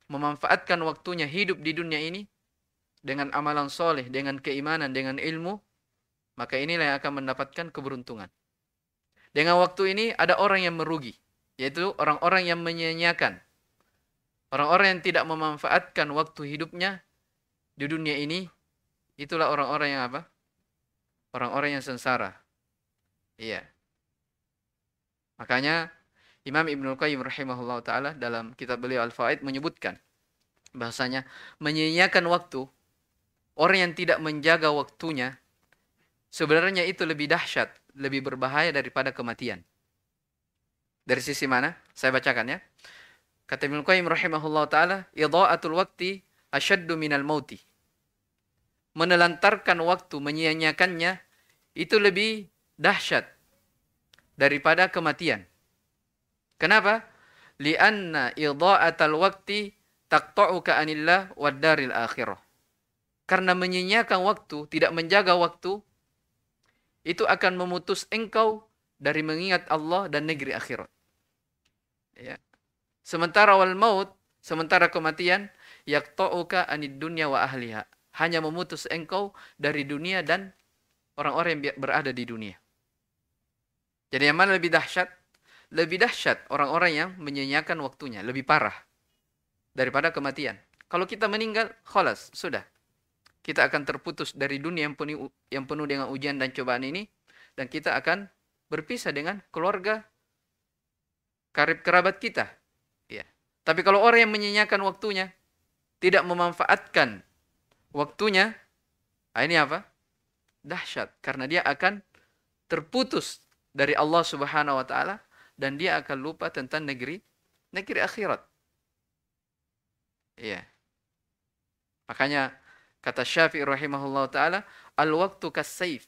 memanfaatkan waktunya hidup di dunia ini dengan amalan soleh, dengan keimanan, dengan ilmu, maka inilah yang akan mendapatkan keberuntungan. Dengan waktu ini ada orang yang merugi, yaitu orang-orang yang menyia-nyiakan. Orang-orang yang tidak memanfaatkan waktu hidupnya di dunia ini, itulah orang-orang yang apa? Orang-orang yang sengsara. Iya. Makanya Imam Ibnu Qayyim rahimahullah taala dalam kitab beliau Al-Faid menyebutkan bahasanya menyia-nyiakan waktu orang yang tidak menjaga waktunya sebenarnya itu lebih dahsyat, lebih berbahaya daripada kematian. Dari sisi mana? Saya bacakan ya. Kata Ibnu Qayyim rahimahullah taala, idha'atul waqti asyaddu minal mauti. Menelantarkan waktu, menyia-nyiakannya itu lebih dahsyat daripada kematian. Kenapa? Lianna idha'atal waqti taqta'uka anillah wad daril akhirah. Karena menyia-nyiakan waktu, tidak menjaga waktu, itu akan memutus engkau dari mengingat Allah dan negeri akhirat. Ya. Sementara wal maut, sementara kematian, yaqta'uka anid dunya wa ahliha. Hanya memutus engkau dari dunia dan orang-orang yang berada di dunia. Jadi yang mana lebih dahsyat? Lebih dahsyat orang-orang yang menyanyiakan waktunya, lebih parah daripada kematian. Kalau kita meninggal, kholas, sudah. Kita akan terputus dari dunia yang penuh, yang penuh dengan ujian dan cobaan ini, dan kita akan berpisah dengan keluarga, karib kerabat kita. Ya. Tapi kalau orang yang menyanyiakan waktunya, tidak memanfaatkan waktunya, nah ini apa? Dahsyat, karena dia akan terputus dari Allah Subhanahu wa taala dan dia akan lupa tentang negeri negeri akhirat. Iya. Makanya kata Syafi'i rahimahullah taala, al-waktu kasayf.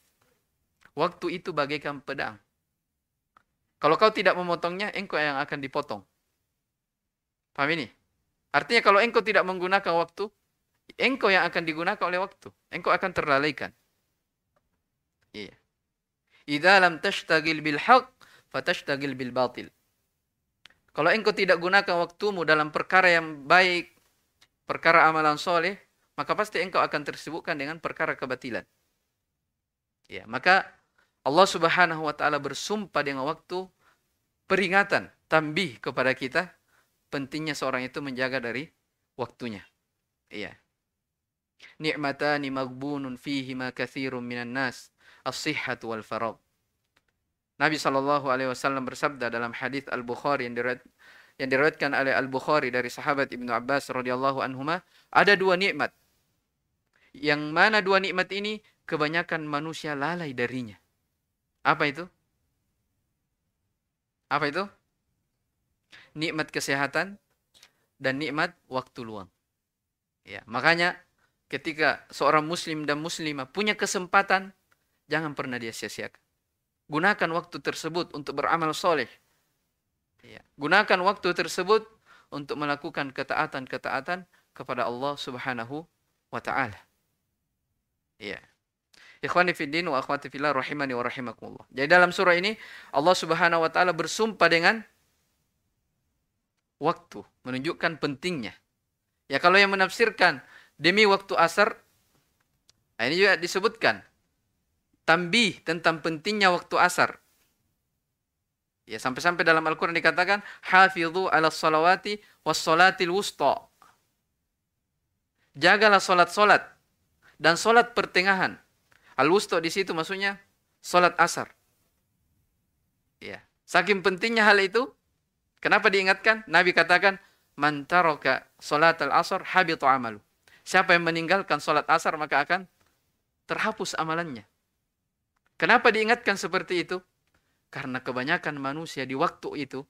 Waktu itu bagaikan pedang. Kalau kau tidak memotongnya, engkau yang akan dipotong. Paham ini? Artinya kalau engkau tidak menggunakan waktu, engkau yang akan digunakan oleh waktu. Engkau akan terlalaikan. Iya. Idza lam tashtagil bil haq, fatashtagil bil batil. Kalau engkau tidak gunakan waktumu dalam perkara yang baik, perkara amalan soleh, maka pasti engkau akan tersibukkan dengan perkara kebatilan. Ya, maka Allah Subhanahu wa taala bersumpah dengan waktu peringatan, tambih kepada kita pentingnya seorang itu menjaga dari waktunya. Iya. Ni'matani maghbunun fihi ma katsirun minan nas, as-sihhatu wal faragh. Nabi Shallallahu Alaihi Wasallam bersabda dalam hadis Al Bukhari yang diriwayat, yang diriwayatkan oleh Al Bukhari dari sahabat Ibnu Abbas radhiyallahu anhuma ada dua nikmat. Yang mana dua nikmat ini kebanyakan manusia lalai darinya. Apa itu? Apa itu? Nikmat kesehatan dan nikmat waktu luang. Ya, makanya ketika seorang muslim dan muslimah punya kesempatan, jangan pernah dia sia-siakan. Gunakan waktu tersebut untuk beramal soleh. Ya. Gunakan waktu tersebut untuk melakukan ketaatan-ketaatan kepada Allah Subhanahu wa taala. Ya. Ikhwani fiddin wa akhwati fillah rahimani wa rahimakumullah. Jadi dalam surah ini Allah Subhanahu wa taala bersumpah dengan waktu, menunjukkan pentingnya. Ya kalau yang menafsirkan demi waktu asar ini juga disebutkan tambih tentang pentingnya waktu asar. Ya, sampai-sampai dalam Al-Quran dikatakan, Hafidhu ala salawati was salatil wusta. Jagalah solat-solat dan solat pertengahan. Al-wusta di situ maksudnya solat asar. Ya. Saking pentingnya hal itu, kenapa diingatkan? Nabi katakan, Man taraka solat al-asar habitu amalu. Siapa yang meninggalkan solat asar maka akan terhapus amalannya. Kenapa diingatkan seperti itu? Karena kebanyakan manusia di waktu itu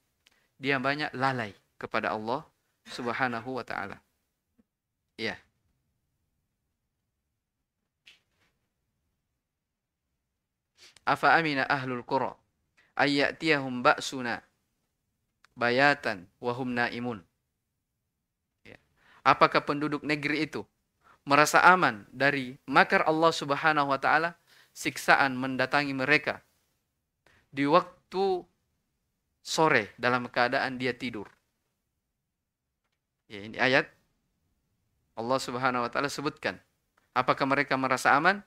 dia banyak lalai kepada Allah Subhanahu wa taala. Ya. Afa amina ahlul qura ayyatiyahum ba'suna bayatan wa hum naimun. Ya. Apakah penduduk negeri itu merasa aman dari makar Allah Subhanahu wa taala siksaan mendatangi mereka di waktu sore dalam keadaan dia tidur. Ya, ini ayat Allah Subhanahu wa taala sebutkan. Apakah mereka merasa aman?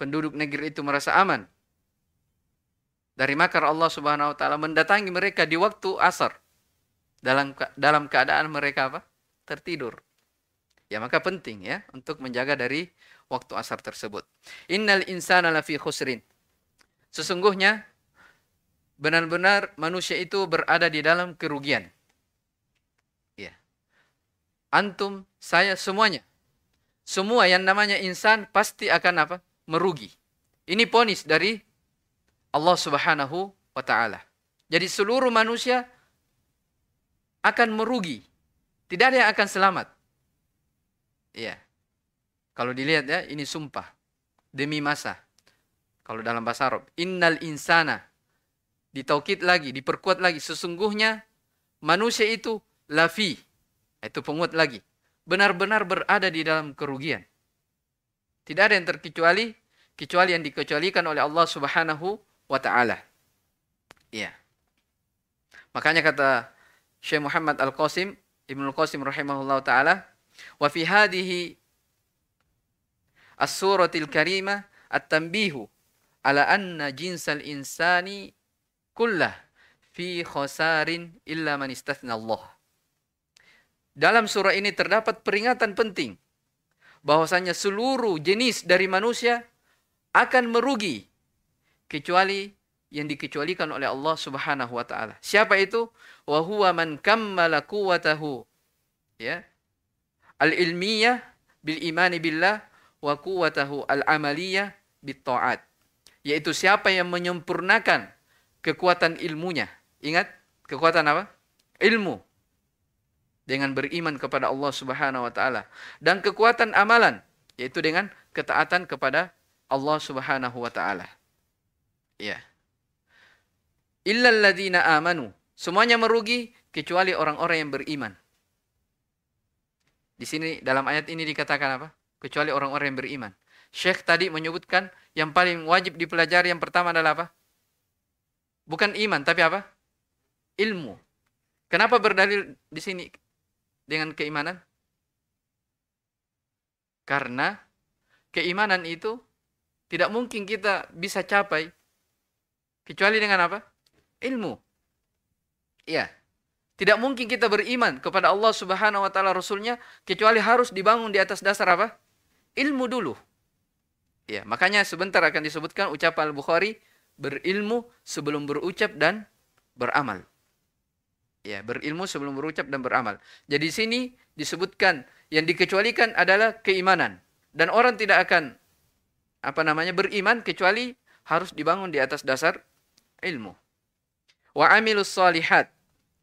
Penduduk negeri itu merasa aman dari makar Allah Subhanahu wa taala mendatangi mereka di waktu asar dalam dalam keadaan mereka apa? tertidur. Ya maka penting ya untuk menjaga dari waktu asar tersebut. Innal insana lafi khusrin. Sesungguhnya benar-benar manusia itu berada di dalam kerugian. Ya. Antum, saya semuanya. Semua yang namanya insan pasti akan apa? merugi. Ini ponis dari Allah Subhanahu wa taala. Jadi seluruh manusia akan merugi. Tidak ada yang akan selamat. Iya. Kalau dilihat ya, ini sumpah demi masa. Kalau dalam bahasa Arab, innal insana ditaukid lagi, diperkuat lagi sesungguhnya manusia itu lafi. Itu penguat lagi. Benar-benar berada di dalam kerugian. Tidak ada yang terkecuali kecuali yang dikecualikan oleh Allah Subhanahu wa taala. Iya. Makanya kata Syekh Muhammad Al-Qasim, Ibnu Al-Qasim rahimahullah taala, wa fi hadhihi as-suratil karimah at-tanbihu ala anna jinsal insani kullah fi khasarin illa man istathna Allah. Dalam surah ini terdapat peringatan penting bahwasanya seluruh jenis dari manusia akan merugi kecuali yang dikecualikan oleh Allah Subhanahu wa taala. Siapa itu? Wa huwa man kammala quwwatahu ya. Al-ilmiyah bil imani billah wa quwwatahu al-amaliyah bit taat. Yaitu siapa yang menyempurnakan kekuatan ilmunya. Ingat, kekuatan apa? Ilmu. dengan beriman kepada Allah Subhanahu wa taala dan kekuatan amalan yaitu dengan ketaatan kepada Allah Subhanahu wa taala. Ya. Illal ladzina amanu. Semuanya merugi kecuali orang-orang yang beriman. Di sini dalam ayat ini dikatakan apa? Kecuali orang-orang yang beriman. Syekh tadi menyebutkan yang paling wajib dipelajari yang pertama adalah apa? Bukan iman, tapi apa? Ilmu. Kenapa berdalil di sini dengan keimanan? Karena keimanan itu tidak mungkin kita bisa capai kecuali dengan apa? Ilmu. Iya. Tidak mungkin kita beriman kepada Allah Subhanahu wa taala Rasulnya kecuali harus dibangun di atas dasar apa? Ilmu dulu. Ya, makanya sebentar akan disebutkan ucapan Al-Bukhari berilmu sebelum berucap dan beramal. Ya, berilmu sebelum berucap dan beramal. Jadi sini disebutkan yang dikecualikan adalah keimanan dan orang tidak akan apa namanya beriman kecuali harus dibangun di atas dasar ilmu. Wa amilus salihat.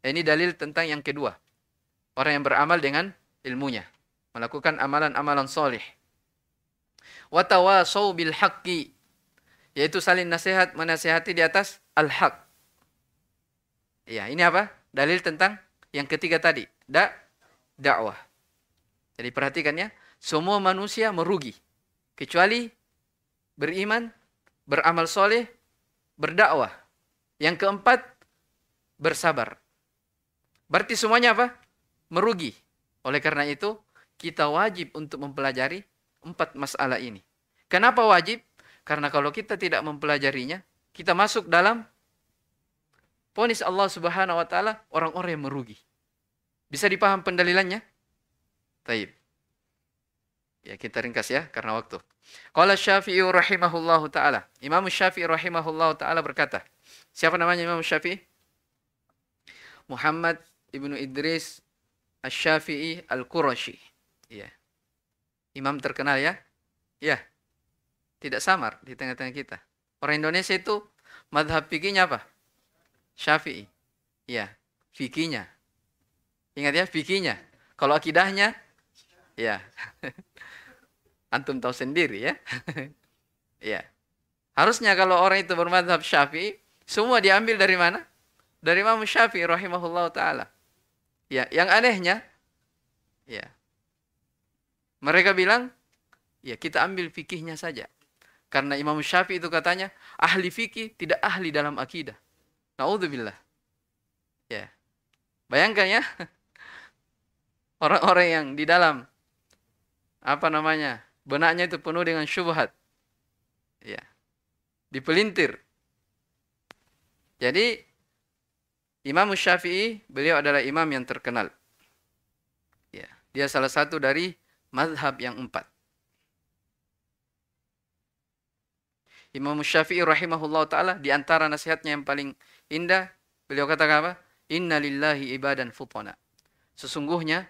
Ini dalil tentang yang kedua. Orang yang beramal dengan ilmunya, melakukan amalan-amalan soleh. Wa tawasau bil haqqi. Yaitu saling nasihat menasihati di atas al-haq. Ya, ini apa? Dalil tentang yang ketiga tadi, da dakwah. Jadi perhatikan ya, semua manusia merugi kecuali beriman, beramal soleh, berdakwah. Yang keempat, bersabar. Berarti semuanya apa? Merugi. Oleh karena itu, kita wajib untuk mempelajari empat masalah ini. Kenapa wajib? Karena kalau kita tidak mempelajarinya, kita masuk dalam ponis Allah Subhanahu wa taala orang-orang yang merugi. Bisa dipaham pendalilannya? Taib. Ya, kita ringkas ya karena waktu. Qala Syafi'i rahimahullahu taala. Imam Syafi'i rahimahullahu taala berkata. Siapa namanya Imam Syafi'i? Muhammad ibnu Idris Asy-Syafi'i Al-Qurashi. Ya. Imam terkenal ya? Ya. Tidak samar di tengah-tengah kita. Orang Indonesia itu madhab fikihnya apa? Syafi'i. Ya, fikihnya. Ingat ya, fikihnya. Kalau akidahnya, ya. Antum tahu sendiri ya. ya. Harusnya kalau orang itu bermadhab Syafi'i, semua diambil dari mana? Dari Imam Syafi'i rahimahullah taala. Ya, yang anehnya ya. Mereka bilang, ya kita ambil fikihnya saja. Karena Imam Syafi'i itu katanya, ahli fikih tidak ahli dalam akidah. Naudzubillah. Ya. Bayangkan ya. Orang-orang yang di dalam apa namanya? benaknya itu penuh dengan syubhat. Ya. Dipelintir. Jadi Imam Syafi'i beliau adalah imam yang terkenal. Ya, dia salah satu dari mazhab yang empat. Imam Syafi'i rahimahullah taala di antara nasihatnya yang paling indah, beliau katakan apa? Inna lillahi ibadan futana. Sesungguhnya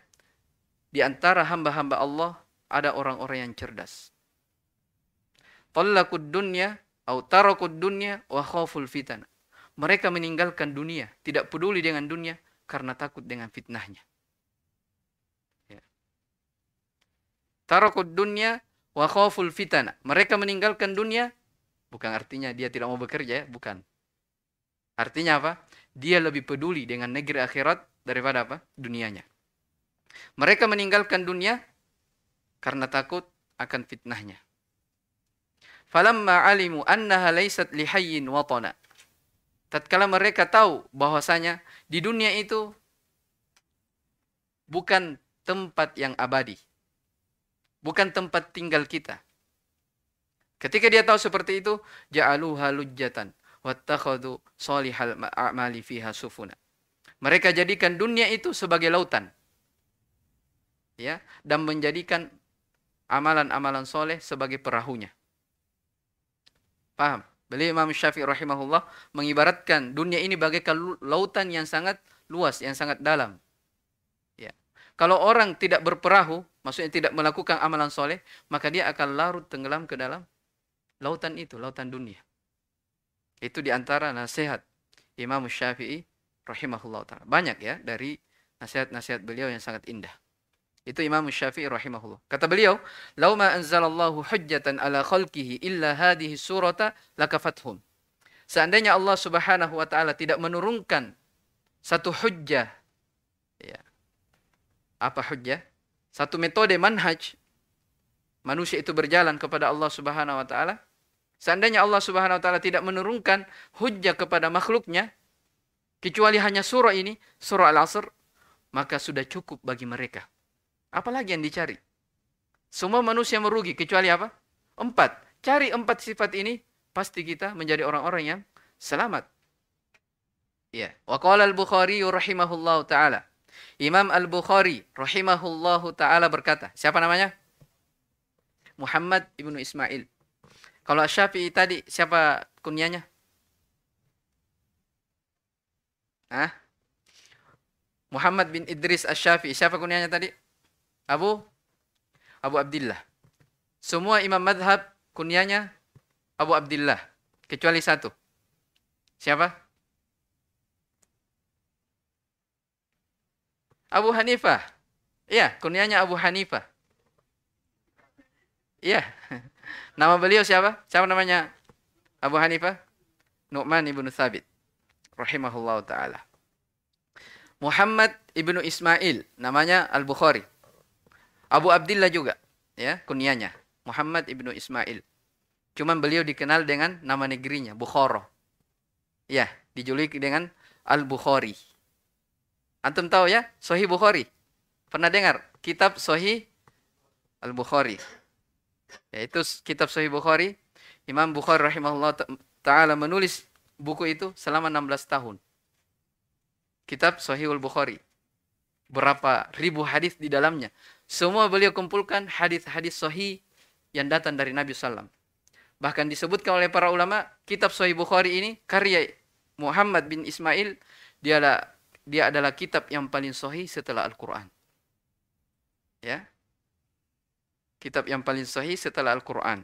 di antara hamba-hamba Allah ada orang-orang yang cerdas. Tallaqud dunya atau tarakud dunya wa khaful fitana. Mereka meninggalkan dunia, tidak peduli dengan dunia karena takut dengan fitnahnya. Ya. Dunya wa khaful fitana. Mereka meninggalkan dunia bukan artinya dia tidak mau bekerja, ya, bukan. Artinya apa? Dia lebih peduli dengan negeri akhirat daripada apa? Dunianya. Mereka meninggalkan dunia karena takut akan fitnahnya. Falamma alimu annaha laysat lihayyin watana tatkala mereka tahu bahwasanya di dunia itu bukan tempat yang abadi. Bukan tempat tinggal kita. Ketika dia tahu seperti itu, ja'aluha lujjatan wattakhadhu salihal a'mali fiha sufuna. Mereka jadikan dunia itu sebagai lautan. Ya, dan menjadikan amalan-amalan soleh sebagai perahunya. Paham? Beliau Imam Syafi'i rahimahullah mengibaratkan dunia ini bagaikan lautan yang sangat luas, yang sangat dalam. Ya. Kalau orang tidak berperahu, maksudnya tidak melakukan amalan soleh, maka dia akan larut tenggelam ke dalam lautan itu, lautan dunia. Itu di antara nasihat Imam Syafi'i rahimahullah ta'ala. Banyak ya dari nasihat-nasihat beliau yang sangat indah. Itu Imam Syafi'i rahimahullah. Kata beliau, "Lau ma anzalallahu hujjatan ala khalqihi illa hadhihi surata lakafathum." Seandainya Allah Subhanahu wa taala tidak menurunkan satu hujjah ya. Apa hujjah? Satu metode manhaj manusia itu berjalan kepada Allah Subhanahu wa taala. Seandainya Allah Subhanahu wa taala tidak menurunkan hujjah kepada makhluknya kecuali hanya surah ini, surah Al-Asr, maka sudah cukup bagi mereka. Apalagi yang dicari? Semua manusia merugi kecuali apa? Empat. Cari empat sifat ini, pasti kita menjadi orang-orang yang selamat. Ya. Wa qala al-Bukhari rahimahullahu taala. Imam Al-Bukhari rahimahullahu taala berkata, siapa namanya? Muhammad ibnu Ismail. Kalau Syafi'i tadi siapa kunyanya? Hah? Muhammad bin Idris Asy-Syafi'i. Siapa kunyanya tadi? Abu Abu Abdullah. Semua imam madhab kunyanya Abu Abdullah. Kecuali satu. Siapa? Abu Hanifah. Iya, kunyanya Abu Hanifah. Iya. Nama beliau siapa? Siapa namanya? Abu Hanifah? Nu'man ibnu Thabit. Rahimahullah ta'ala. Muhammad ibnu Ismail. Namanya Al-Bukhari. Abu Abdullah juga. Ya, kunyanya. Muhammad ibnu Ismail. Cuman beliau dikenal dengan nama negerinya. Bukhara. Ya, dijuluki dengan Al-Bukhari. Antum tahu ya? Sahih Bukhari. Pernah dengar? Kitab Sahih Al-Bukhari. Yaitu kitab Sahih Bukhari. Imam Bukhari rahimahullah ta'ala menulis buku itu selama 16 tahun. Kitab Sahih Al-Bukhari. Berapa ribu hadis di dalamnya. Semua beliau kumpulkan hadis-hadis sahih yang datang dari Nabi Sallam. Bahkan disebutkan oleh para ulama, kitab Sahih Bukhari ini karya Muhammad bin Ismail, dia adalah, dia adalah kitab yang paling sahih setelah Al-Quran. Ya, kitab yang paling sahih setelah Al-Quran.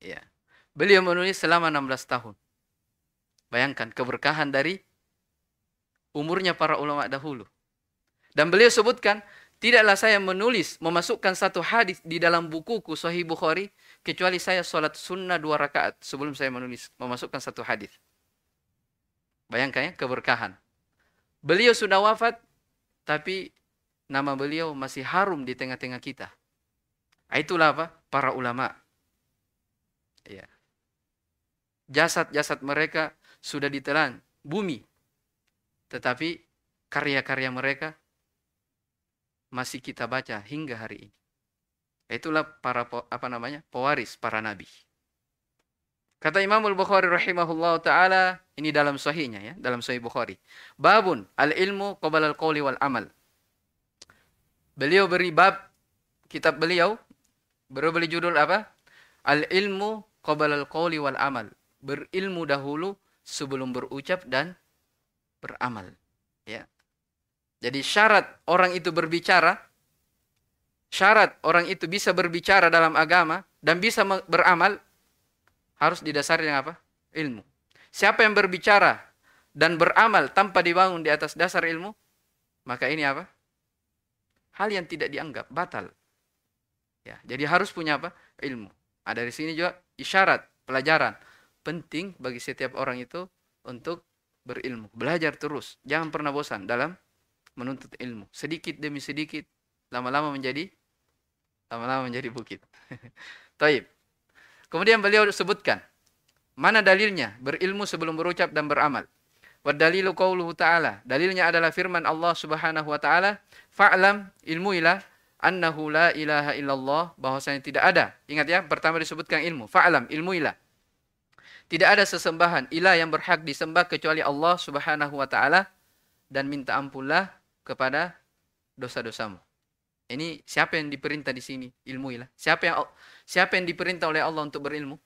Ya. Beliau menulis selama 16 tahun. Bayangkan keberkahan dari umurnya para ulama dahulu. Dan beliau sebutkan, tidaklah saya menulis, memasukkan satu hadis di dalam bukuku Sahih Bukhari, kecuali saya sholat sunnah dua rakaat sebelum saya menulis, memasukkan satu hadis. Bayangkan ya, keberkahan. Beliau sudah wafat, tapi nama beliau masih harum di tengah-tengah kita. Itulah apa? Para ulama. Ya. Jasad-jasad mereka sudah ditelan bumi. Tetapi karya-karya mereka masih kita baca hingga hari ini. Itulah para apa namanya? pewaris para nabi. Kata Imam Al-Bukhari rahimahullah taala ini dalam sahihnya ya, dalam sahih Bukhari. Babun al-ilmu qabla al-qawli wal amal. Beliau beri bab kitab beliau beri judul apa? Al-ilmu qabla al-qawli wal amal. Berilmu dahulu sebelum berucap dan beramal. Jadi syarat orang itu berbicara, syarat orang itu bisa berbicara dalam agama dan bisa beramal harus didasari dengan apa? Ilmu. Siapa yang berbicara dan beramal tanpa dibangun di atas dasar ilmu, maka ini apa? Hal yang tidak dianggap batal. Ya, jadi harus punya apa? Ilmu. Nah, dari sini juga isyarat, pelajaran penting bagi setiap orang itu untuk berilmu, belajar terus, jangan pernah bosan dalam menuntut ilmu. Sedikit demi sedikit, lama-lama menjadi lama-lama menjadi bukit. Taib. Kemudian beliau sebutkan mana dalilnya berilmu sebelum berucap dan beramal. Wa dalilu qauluhu ta'ala. Dalilnya adalah firman Allah Subhanahu wa taala, "Fa'lam ilmuilah annahu la ilaha illallah bahwasanya tidak ada. Ingat ya, pertama disebutkan ilmu. Fa'lam ilmuilah. Tidak ada sesembahan ilah yang berhak disembah kecuali Allah Subhanahu wa taala dan minta ampunlah kepada dosa-dosamu. Ini siapa yang diperintah di sini? Ilmuilah. Siapa yang siapa yang diperintah oleh Allah untuk berilmu?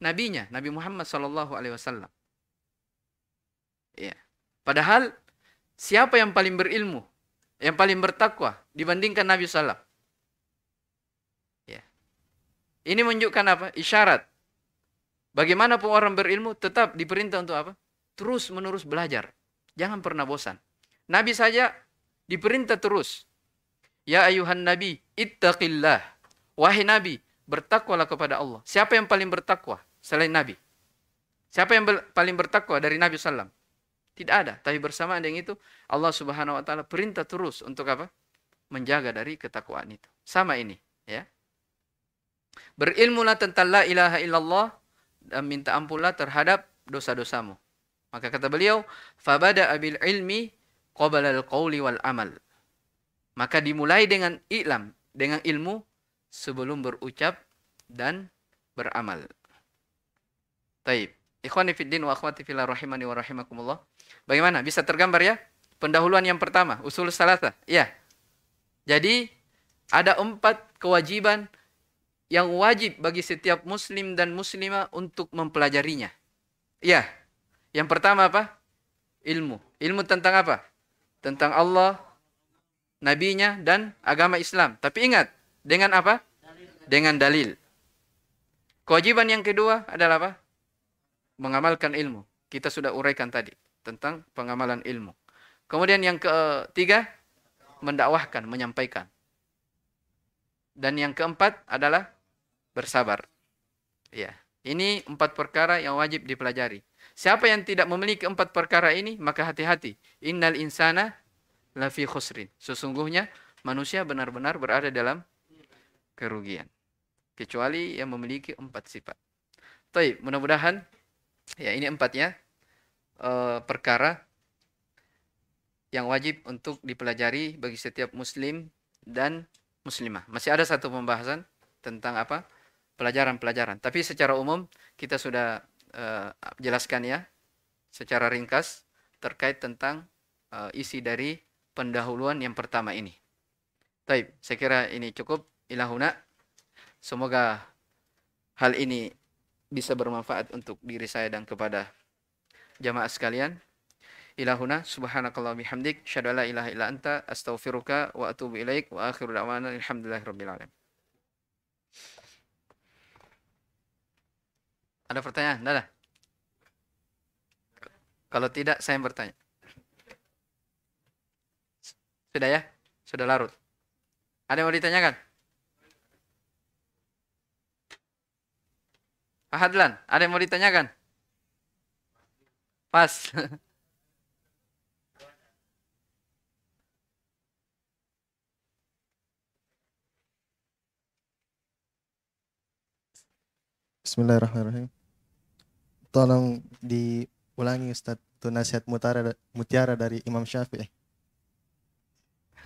Nabinya, Nabi Muhammad sallallahu alaihi wasallam. Ya. Padahal siapa yang paling berilmu? Yang paling bertakwa dibandingkan Nabi sallallahu Ya. Ini menunjukkan apa? Isyarat. Bagaimanapun orang berilmu tetap diperintah untuk apa? Terus menerus belajar. Jangan pernah bosan. Nabi saja diperintah terus. Ya ayuhan nabi, ittaqillah. Wahai nabi, bertakwalah kepada Allah. Siapa yang paling bertakwa selain nabi? Siapa yang ber- paling bertakwa dari Nabi sallam? Tidak ada. Tapi bersamaan dengan itu Allah Subhanahu wa taala perintah terus untuk apa? Menjaga dari ketakwaan itu. Sama ini, ya. Berilmulah tentang la ilaha illallah dan minta ampunlah terhadap dosa-dosamu. Maka kata beliau, fabada abil ilmi qabla al-qawli wal amal. Maka dimulai dengan ilam, dengan ilmu sebelum berucap dan beramal. Taib. Ikhwani fid din wa akhwati fillah rahimani wa rahimakumullah. Bagaimana? Bisa tergambar ya? Pendahuluan yang pertama, usul salata. Iya. Jadi ada empat kewajiban yang wajib bagi setiap muslim dan muslimah untuk mempelajarinya. Iya. Yang pertama apa? Ilmu. Ilmu tentang apa? Tentang Allah, nabinya dan agama Islam. Tapi ingat, dengan apa? Dengan dalil. Kewajiban yang kedua adalah apa? Mengamalkan ilmu. Kita sudah uraikan tadi tentang pengamalan ilmu. Kemudian yang ketiga, mendakwahkan, menyampaikan. Dan yang keempat adalah bersabar. Ya, ini empat perkara yang wajib dipelajari. Siapa yang tidak memiliki empat perkara ini, maka hati-hati. Innal insana lafi khusrin. Sesungguhnya manusia benar-benar berada dalam kerugian. Kecuali yang memiliki empat sifat. Taib, mudah-mudahan ya ini empatnya uh, perkara yang wajib untuk dipelajari bagi setiap muslim dan muslimah. Masih ada satu pembahasan tentang apa? pelajaran-pelajaran. Tapi secara umum kita sudah uh, jelaskan ya secara ringkas terkait tentang uh, isi dari pendahuluan yang pertama ini. Baik, saya kira ini cukup ilahuna. Semoga hal ini bisa bermanfaat untuk diri saya dan kepada jamaah sekalian. Ilahuna subhanakallah bihamdik syadu la ilaha illa anta astaghfiruka wa atubu ilaik wa akhiru da'wana alhamdulillahirabbil alamin. Ada pertanyaan? Tidak ada? Kalau tidak, saya yang bertanya. Sudah ya? Sudah larut. Ada yang mau ditanyakan? Pak Hadlan, ada yang mau ditanyakan? Pas. Bismillahirrahmanirrahim. Tolong diulangi Ustaz itu nasihat mutiara, mutiara dari Imam Syafi'i.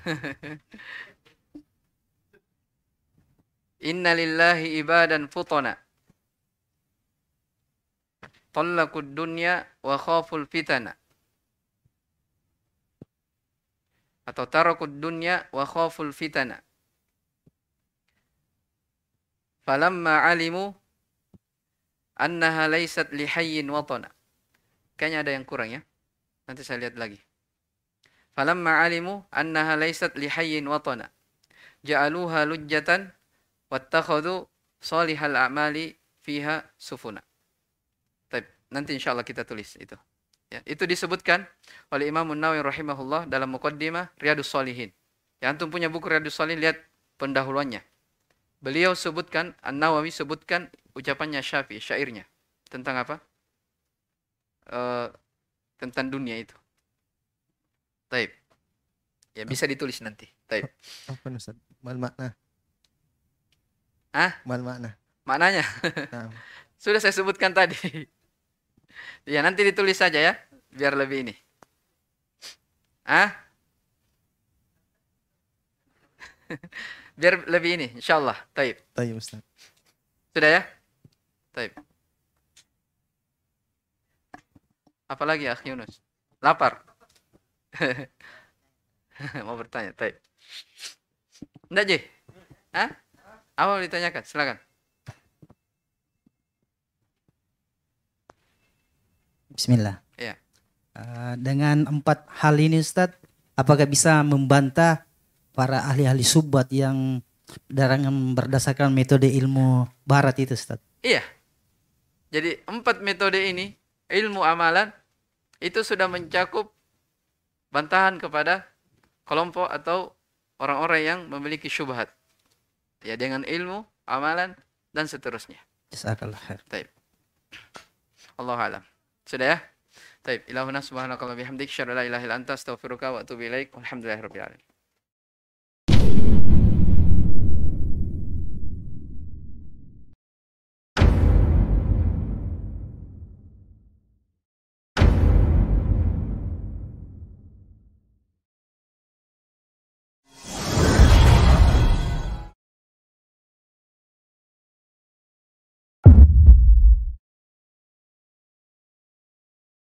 Inna lillahi ibadan futana. Tallakud dunya wa khaful fitana. Atau tarakud dunya wa khaful fitana. Falamma alimu annaha laysat lihayyin watana. Kayaknya ada yang kurang ya. Nanti saya lihat lagi. Falamma alimu annaha laysat lihayyin watana. Ja'aluha lujjatan wattakhadhu salihal a'mali fiha sufuna. Taib. Nanti insyaallah kita tulis itu. Ya, itu disebutkan oleh Imam Nawawi rahimahullah dalam muqaddimah Riyadus Salihin. Yang antum punya buku Riyadus Salihin lihat pendahuluannya. Beliau sebutkan An-Nawawi sebutkan ucapannya Syafi'i, syairnya tentang apa? Uh, tentang dunia itu. Taib. Ya bisa ditulis nanti. Taib. Apa Ustaz? Mal makna. Ah? Mal makna. Maknanya? Nah, Sudah saya sebutkan tadi. ya nanti ditulis saja ya, biar lebih ini. Ah? biar lebih ini, insyaallah. Taib. tayyib Ustaz. Sudah ya? Taib. Apalagi Akh Yunus? Lapar. Mau bertanya, Taib. Enggak, Ji? Hah? Apa mau ditanyakan? Silakan. Bismillah. Iya. Eh, dengan empat hal ini Ustadz, apakah bisa membantah para ahli-ahli subbat yang dengan berdasarkan metode ilmu barat itu Ustadz? Iya. Jadi empat metode ini, ilmu amalan, itu sudah mencakup bantahan kepada kelompok atau orang-orang yang memiliki syubhat. Ya dengan ilmu, amalan dan seterusnya. Jazakallah khair. Allah alam. Sudah ya? Taib. Ilahuna subhanaka wa bihamdik. Syarra la ilaha illa anta astaghfiruka wa atubu ilaik. Walhamdulillahirabbil alamin.